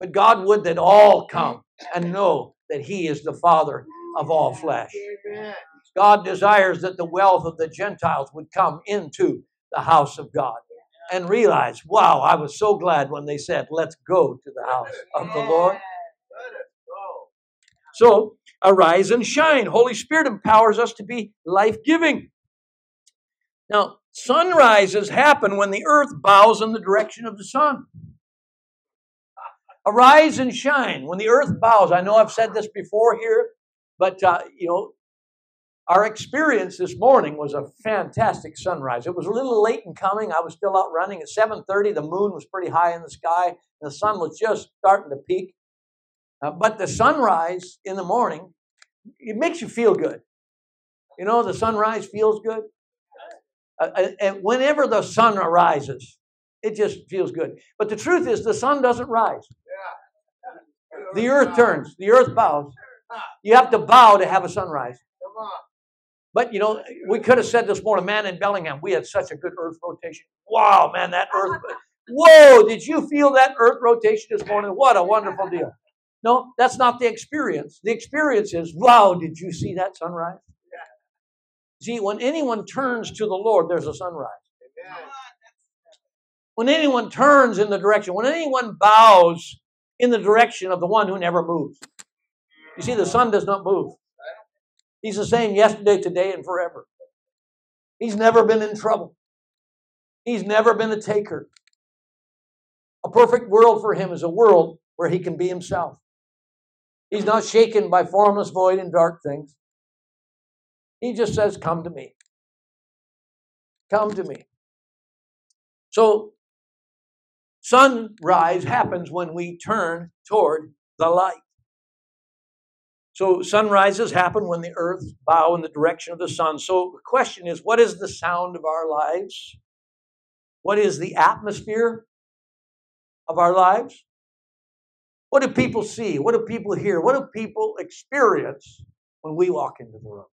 But God would that all come and know that He is the Father of all flesh. God desires that the wealth of the Gentiles would come into the house of God and realize, wow, I was so glad when they said, let's go to the house of the Lord. So arise and shine. Holy Spirit empowers us to be life giving. Now, sunrises happen when the earth bows in the direction of the sun. Arise and shine when the earth bows. I know I've said this before here, but uh, you know, our experience this morning was a fantastic sunrise. It was a little late in coming. I was still out running at 7:30. The moon was pretty high in the sky, and the sun was just starting to peek. Uh, but the sunrise in the morning, it makes you feel good. You know, the sunrise feels good. Uh, uh and whenever the sun arises, it just feels good. But the truth is, the sun doesn't rise. The earth turns, the earth bows. You have to bow to have a sunrise. But you know, we could have said this morning, man, in Bellingham, we had such a good earth rotation. Wow, man, that earth. Whoa, did you feel that earth rotation this morning? What a wonderful deal. No, that's not the experience. The experience is, wow, did you see that sunrise? See, when anyone turns to the Lord, there's a sunrise. When anyone turns in the direction, when anyone bows in the direction of the one who never moves. You see, the sun does not move. He's the same yesterday, today, and forever. He's never been in trouble. He's never been a taker. A perfect world for him is a world where he can be himself. He's not shaken by formless, void, and dark things. He just says, Come to me. Come to me. So, sunrise happens when we turn toward the light. So sunrises happen when the earth bow in the direction of the sun. So the question is, what is the sound of our lives? What is the atmosphere of our lives? What do people see? What do people hear? What do people experience when we walk into the room?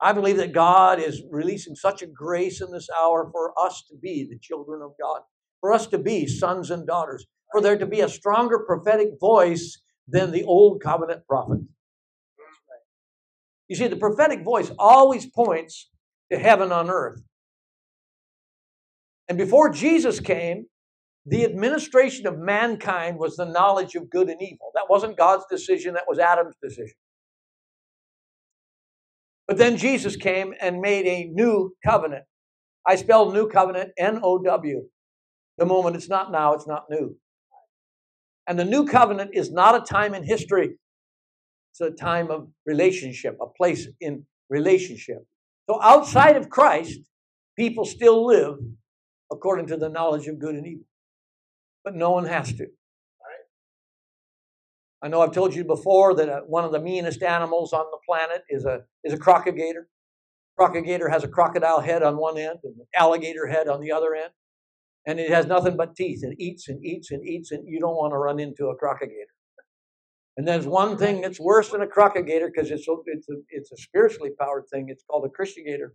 I believe that God is releasing such a grace in this hour for us to be the children of God, for us to be sons and daughters for there to be a stronger prophetic voice than the old covenant prophet. You see, the prophetic voice always points to heaven on earth. And before Jesus came, the administration of mankind was the knowledge of good and evil. That wasn't God's decision, that was Adam's decision. But then Jesus came and made a new covenant. I spelled new covenant N O W. The moment it's not now, it's not new. And the new covenant is not a time in history, it's a time of relationship, a place in relationship. So outside of Christ, people still live according to the knowledge of good and evil. But no one has to. I know I've told you before that uh, one of the meanest animals on the planet is a, is a crocodile. Crocodile has a crocodile head on one end and an alligator head on the other end and it has nothing but teeth. It eats and eats and eats, and you don't want to run into a crocodile. And there's one thing that's worse than a crocodile because it's a, it's a, it's a spiritually powered thing. It's called a Christigator.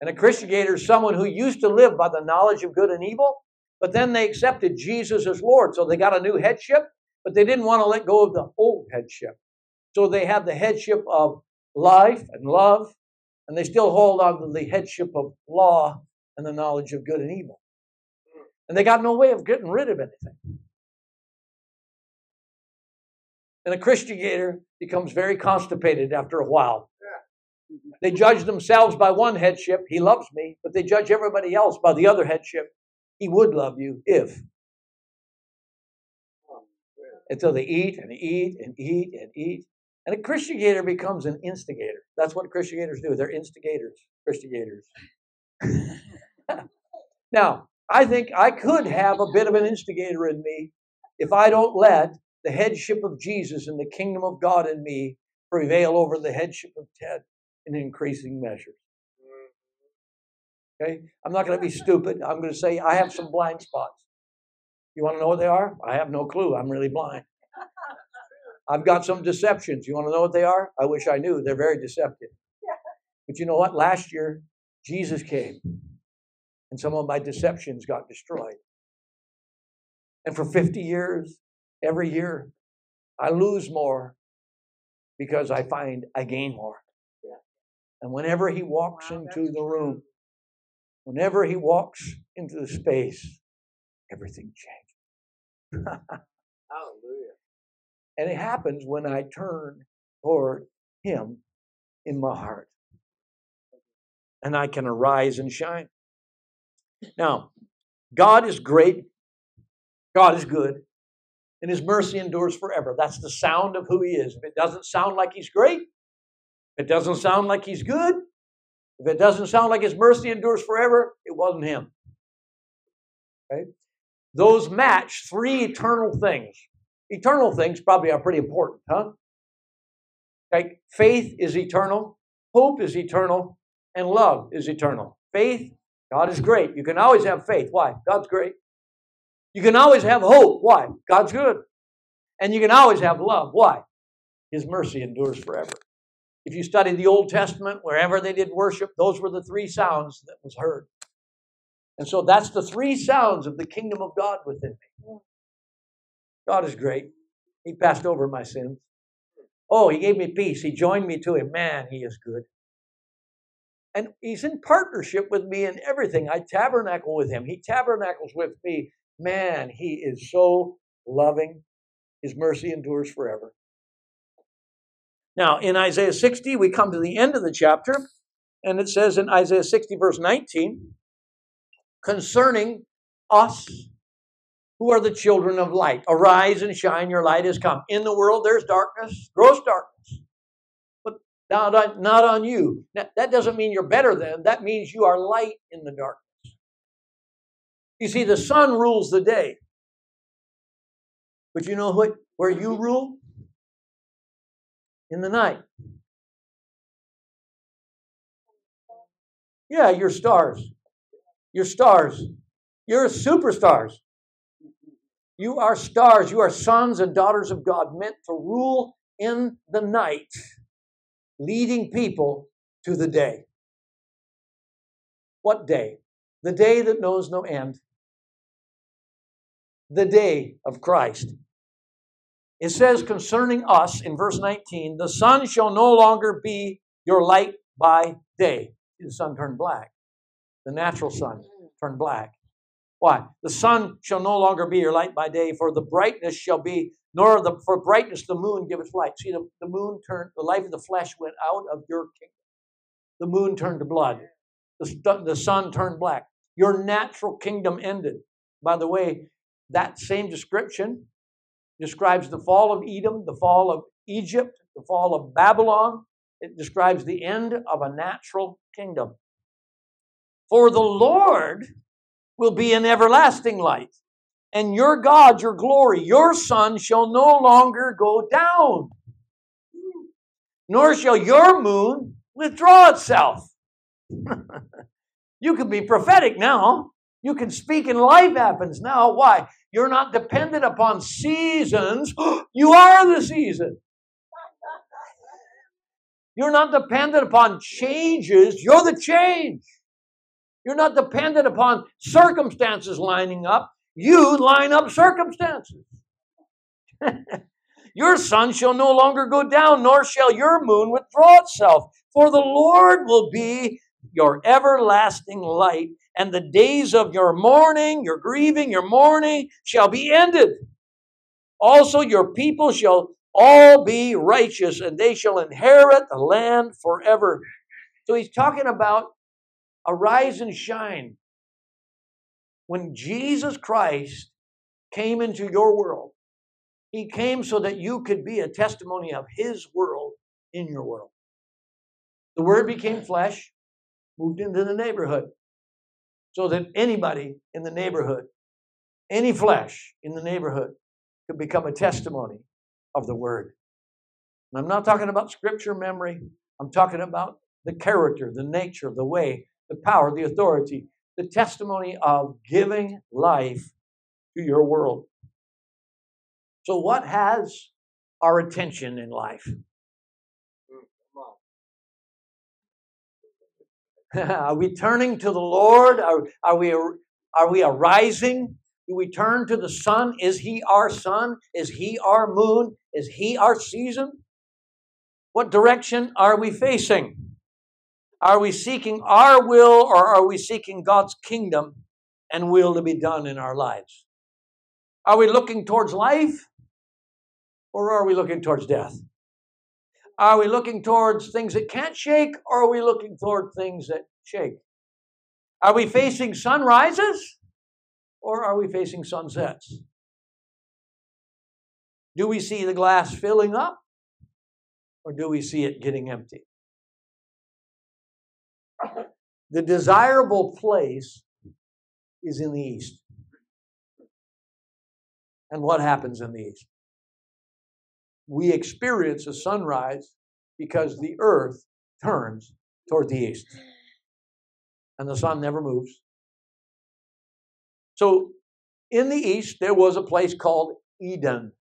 And a Christianator is someone who used to live by the knowledge of good and evil, but then they accepted Jesus as Lord. So they got a new headship, but they didn't want to let go of the old headship. So they have the headship of life and love, and they still hold on to the headship of law and the knowledge of good and evil. And they got no way of getting rid of anything. And a Christianator becomes very constipated after a while. They judge themselves by one headship, he loves me, but they judge everybody else by the other headship, he would love you if. Until they eat and eat and eat and eat. And a Christianator becomes an instigator. That's what Christianators do. They're instigators, Christianators. now, I think I could have a bit of an instigator in me if I don't let the headship of Jesus and the kingdom of God in me prevail over the headship of Ted in increasing measure. Okay? I'm not going to be stupid. I'm going to say I have some blind spots. You want to know what they are? I have no clue. I'm really blind. I've got some deceptions. You want to know what they are? I wish I knew. They're very deceptive. But you know what? Last year, Jesus came, and some of my deceptions got destroyed. And for 50 years, every year, I lose more because I find I gain more. And whenever he walks wow, into the room, whenever he walks into the space, everything changes. Hallelujah. And it happens when I turn toward him in my heart. And I can arise and shine. Now, God is great. God is good. And his mercy endures forever. That's the sound of who he is. If it doesn't sound like he's great, if it doesn't sound like he's good, if it doesn't sound like his mercy endures forever, it wasn't him. Okay? Those match three eternal things. Eternal things probably are pretty important, huh? Okay, faith is eternal, hope is eternal, and love is eternal. Faith, God is great. You can always have faith. Why? God's great. You can always have hope. Why? God's good. And you can always have love. Why? His mercy endures forever. If you study the Old Testament, wherever they did worship, those were the three sounds that was heard. And so that's the three sounds of the kingdom of God within me. God is great. He passed over my sins. Oh, he gave me peace. He joined me to him. Man, he is good. And he's in partnership with me in everything. I tabernacle with him. He tabernacles with me. Man, he is so loving. His mercy endures forever. Now, in Isaiah 60, we come to the end of the chapter, and it says in Isaiah 60, verse 19, concerning us who are the children of light. Arise and shine, your light has come. In the world there's darkness, gross darkness, not on, not on you. Now, that doesn't mean you're better than, that means you are light in the darkness. You see, the sun rules the day. But you know what, where you rule? in the night. Yeah, you're stars. You're stars. You're superstars. You are stars. You are sons and daughters of God meant to rule in the night, leading people to the day. What day? The day that knows no end. The day of Christ. It says concerning us in verse 19, the sun shall no longer be your light by day. The sun turned black. The natural sun turned black. Why? The sun shall no longer be your light by day, for the brightness shall be, nor the for brightness the moon giveth light. See, the, the moon turned, the life of the flesh went out of your kingdom. The moon turned to blood. The, the sun turned black. Your natural kingdom ended. By the way, that same description describes the fall of Edom, the fall of Egypt, the fall of Babylon. It describes the end of a natural kingdom. For the Lord will be an everlasting light, and your God, your glory, your sun shall no longer go down, nor shall your moon withdraw itself. you can be prophetic now. You can speak and life happens now. Why? You're not dependent upon seasons. you are the season. You're not dependent upon changes. You're the change. You're not dependent upon circumstances lining up. You line up circumstances. your sun shall no longer go down, nor shall your moon withdraw itself. For the Lord will be your everlasting light, and the days of your mourning, your grieving, your mourning shall be ended. Also, your people shall all be righteous, and they shall inherit the land forever. So he's talking about arise and shine. When Jesus Christ came into your world, he came so that you could be a testimony of his world in your world. The word became flesh, moved into the neighborhood, so that anybody in the neighborhood, any flesh in the neighborhood, could become a testimony of the word. And I'm not talking about scripture memory, I'm talking about the character, the nature, the way, the power, the authority, the testimony of giving life to your world. So, what has our attention in life? are we turning to the Lord? Are, are, we, are we arising? Do we turn to the sun? Is he our sun? Is he our moon? Is he our season? What direction are we facing? Are we seeking our will or are we seeking God's kingdom and will to be done in our lives? Are we looking towards life or are we looking towards death? Are we looking towards things that can't shake or are we looking toward things that shake? Are we facing sunrises or are we facing sunsets? Do we see the glass filling up or do we see it getting empty? The desirable place is in the east. And what happens in the east? we experience a sunrise because the earth turns toward the east and the sun never moves. So in the east, there was a place called Eden.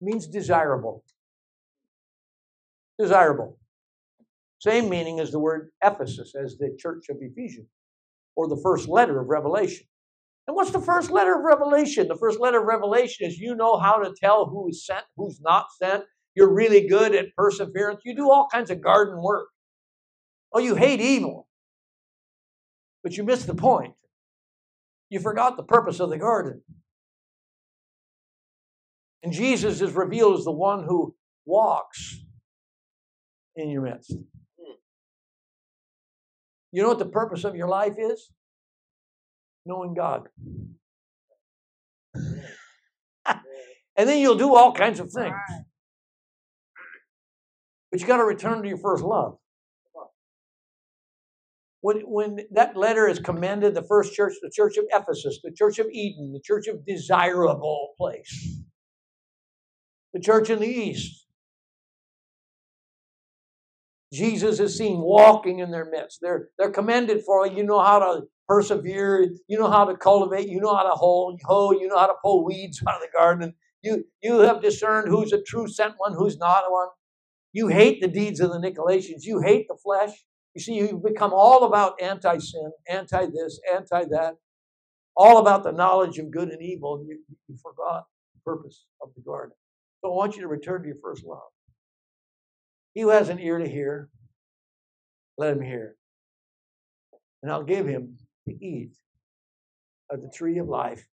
It means desirable. Desirable. Same meaning as the word Ephesus, as the church of Ephesians, or the first letter of Revelation. And what's the first letter of Revelation? The first letter of Revelation is you know how to tell who's sent, who's not sent. You're really good at perseverance. You do all kinds of garden work. Oh, you hate evil. But you missed the point. You forgot the purpose of the garden. And Jesus is revealed as the one who walks in your midst. You know what the purpose of your life is? knowing God. and then you'll do all kinds of things. But you got to return to your first love. When, when that letter is commended, the first church, the church of Ephesus, the church of Eden, the church of desirable place, the church in the east, Jesus is seen walking in their midst. They're, they're commended for you know how to persevere, you know how to cultivate, you know how to hoe, hoe, you know how to pull weeds out of the garden. You, you have discerned who's a true sent one, who's not one. You hate the deeds of the Nicolaitans. You hate the flesh. You see, you've become all about anti sin, anti this, anti that, all about the knowledge of good and evil. You, you forgot the purpose of the garden. So I want you to return to your first love. He who has an ear to hear, let him hear. And I'll give him to eat of the tree of life,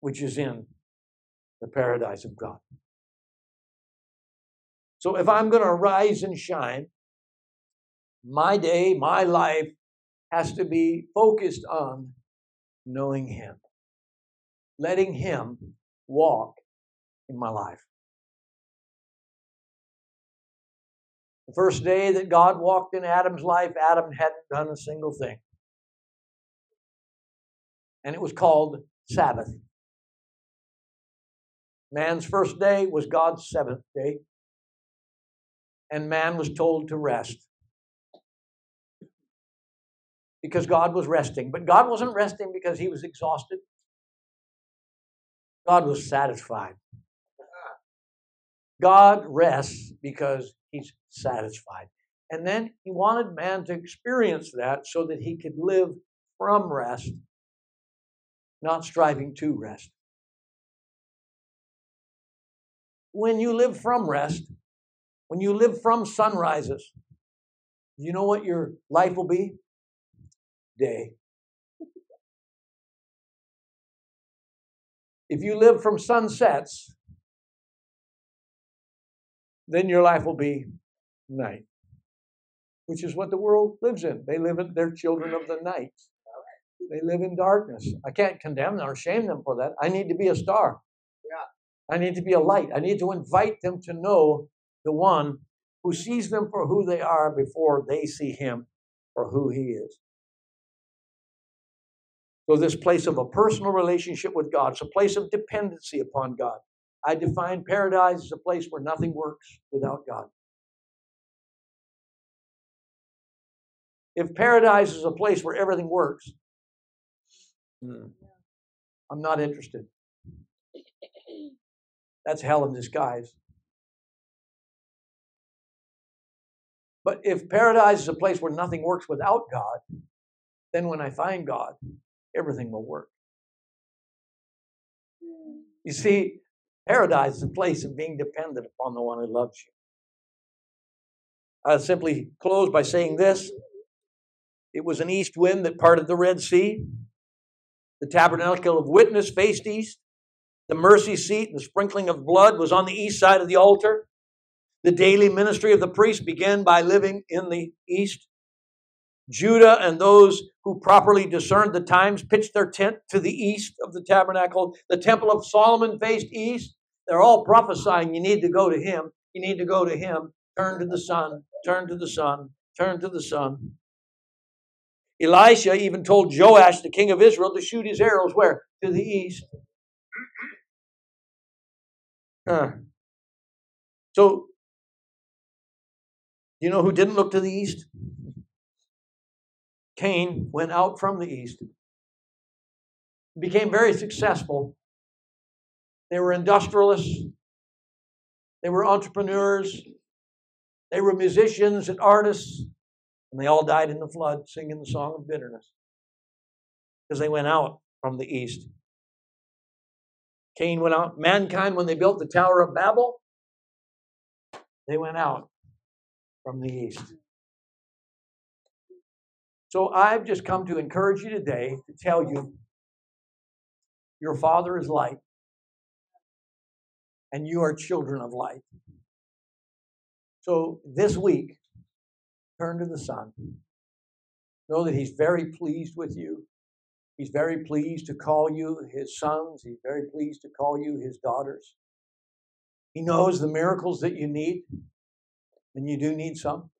which is in the paradise of God. So if I'm going to rise and shine, my day, my life has to be focused on knowing Him, letting Him walk in my life. The first day that God walked in Adam's life, Adam hadn't done a single thing. And it was called Sabbath. Man's first day was God's seventh day. And man was told to rest. Because God was resting. But God wasn't resting because he was exhausted. God was satisfied. God rests because he's satisfied. And then he wanted man to experience that so that he could live from rest, not striving to rest. When you live from rest, when you live from sunrises, you know what your life will be? Day. If you live from sunsets, then your life will be night, which is what the world lives in. They live in, they're children of the night. They live in darkness. I can't condemn them or shame them for that. I need to be a star. Yeah. I need to be a light. I need to invite them to know the one who sees them for who they are before they see him for who he is. So, this place of a personal relationship with God, it's a place of dependency upon God. I define paradise as a place where nothing works without God. If paradise is a place where everything works, hmm, I'm not interested. That's hell in disguise. But if paradise is a place where nothing works without God, then when I find God, everything will work. You see, paradise is a place of being dependent upon the one who loves you. I'll simply close by saying this. It was an east wind that parted the Red Sea. The tabernacle of witness faced east. The mercy seat and the sprinkling of blood was on the east side of the altar. The daily ministry of the priest began by living in the east. Judah and those who properly discerned the times pitched their tent to the east of the tabernacle. The temple of Solomon faced east. They're all prophesying you need to go to him. You need to go to him. Turn to the sun. Turn to the sun. Turn to the sun. Elisha even told Joash, the king of Israel, to shoot his arrows where? To the east. Huh. So, you know who didn't look to the east? Cain went out from the east, became very successful. They were industrialists, they were entrepreneurs, they were musicians and artists, and they all died in the flood singing the song of bitterness because they went out from the east. Cain went out. Mankind, when they built the Tower of Babel, they went out from the east. So I've just come to encourage you today to tell you your Father is light, and you are children of light. So this week, turn to the Son. Know that He's very pleased with you. He's very pleased to call you His sons. He's very pleased to call you His daughters. He knows the miracles that you need, and you do need some.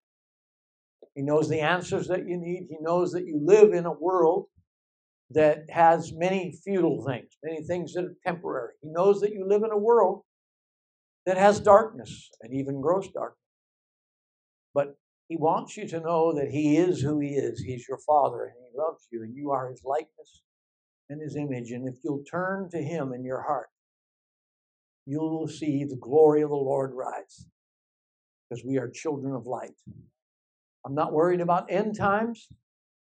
He knows the answers that you need. He knows that you live in a world that has many futile things, many things that are temporary. He knows that you live in a world that has darkness and even gross darkness. But he wants you to know that he is who he is. He's your father and he loves you and you are his likeness and his image. And if you'll turn to him in your heart, you'll see the glory of the Lord rise because we are children of light. I'm not worried about end times.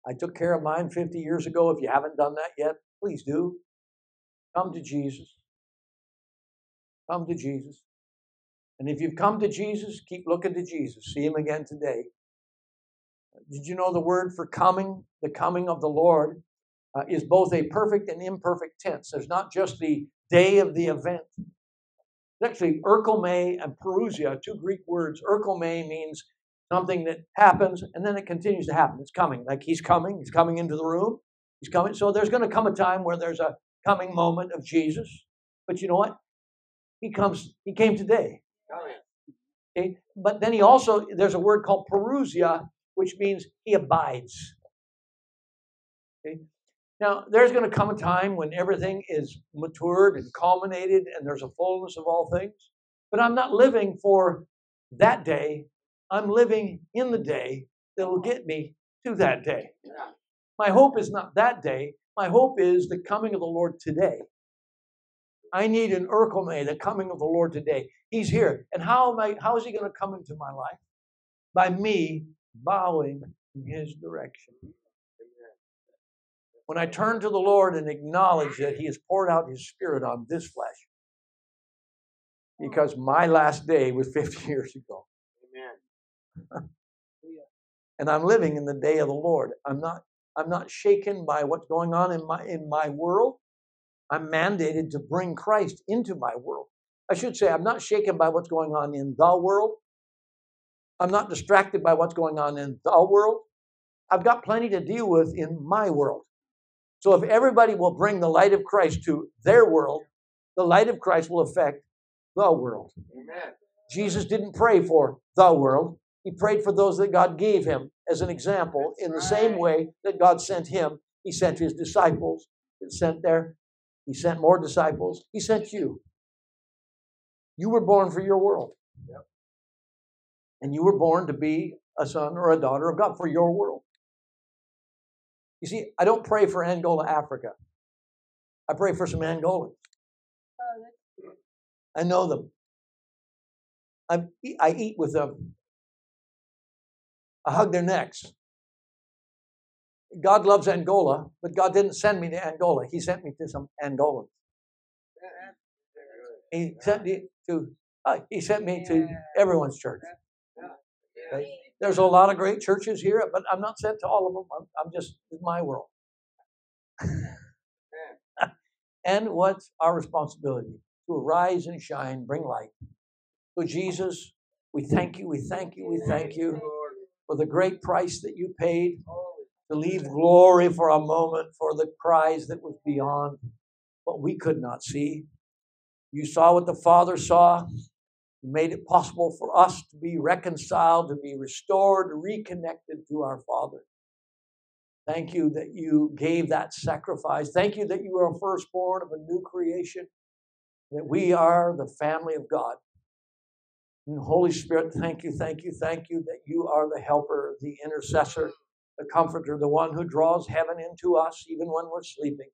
I took care of mine 50 years ago. If you haven't done that yet, please do. Come to Jesus. Come to Jesus. And if you've come to Jesus, keep looking to Jesus. See him again today. Did you know the word for coming, the coming of the Lord, uh, is both a perfect and imperfect tense? There's not just the day of the event. Actually erchomai and parousia, two Greek words. Erchomai means something that happens and then it continues to happen. It's coming. Like he's coming, he's coming into the room, he's coming. So there's going to come a time where there's a coming moment of Jesus. But you know what? He comes, he came today. Okay? But then he also, there's a word called parousia, which means he abides. Okay? Now, there's going to come a time when everything is matured and culminated and there's a fullness of all things. But I'm not living for that day I'm living in the day that will get me to that day. My hope is not that day. My hope is the coming of the Lord today. I need an erchomai, the coming of the Lord today. He's here. And how am I how is he going to come into my life? by me bowing in his direction. When I turn to the Lord and acknowledge that he has poured out his spirit on this flesh, because my last day was 50 years ago. And I'm living in the day of the Lord. I'm not I'm not shaken by what's going on in my in my world. I'm mandated to bring Christ into my world. I should say I'm not shaken by what's going on in the world. I'm not distracted by what's going on in the world. I've got plenty to deal with in my world. So if everybody will bring the light of Christ to their world, the light of Christ will affect the world. Amen. Jesus didn't pray for the world. He prayed for those that God gave him as an example in the same way that God sent him. He sent his disciples. He sent there. He sent more disciples. He sent you. You were born for your world. Yep. And you were born to be a son or a daughter of God for your world. You see, I don't pray for Angola, Africa. I pray for some Angolans. Oh, I know them. I, I eat with them. I hug their necks. God loves Angola, but God didn't send me to Angola. He sent me to some Angolans. He sent me to uh, he sent me to everyone's church. Okay? There's a lot of great churches here, but I'm not sent to all of them. I'm, I'm just in my world. and what's our responsibility? To arise and shine, bring light. So, Jesus, we thank you, we thank you, we thank you. For the great price that you paid to leave glory for a moment for the prize that was beyond what we could not see. You saw what the Father saw. You made it possible for us to be reconciled, to be restored, reconnected to our Father. Thank you that you gave that sacrifice. Thank you that you are a firstborn of a new creation, that we are the family of God. And Holy Spirit, thank you, thank you, thank you that you are the helper, the intercessor, the comforter, the one who draws heaven into us even when we're sleeping.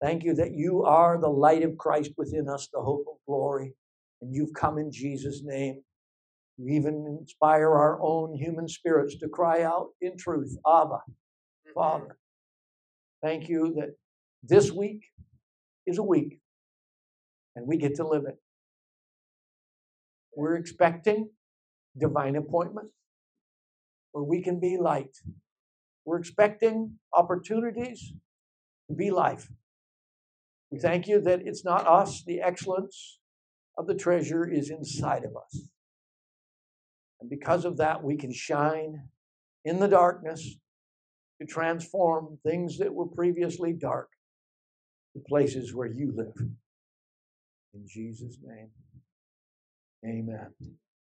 Thank you that you are the light of Christ within us, the hope of glory. And you've come in Jesus' name. You even inspire our own human spirits to cry out in truth, Abba, mm-hmm. Father. Thank you that this week is a week and we get to live it. We're expecting divine appointment where we can be light. We're expecting opportunities to be life. We thank you that it's not us, the excellence of the treasure is inside of us. And because of that, we can shine in the darkness to transform things that were previously dark to places where you live. In Jesus' name, amen.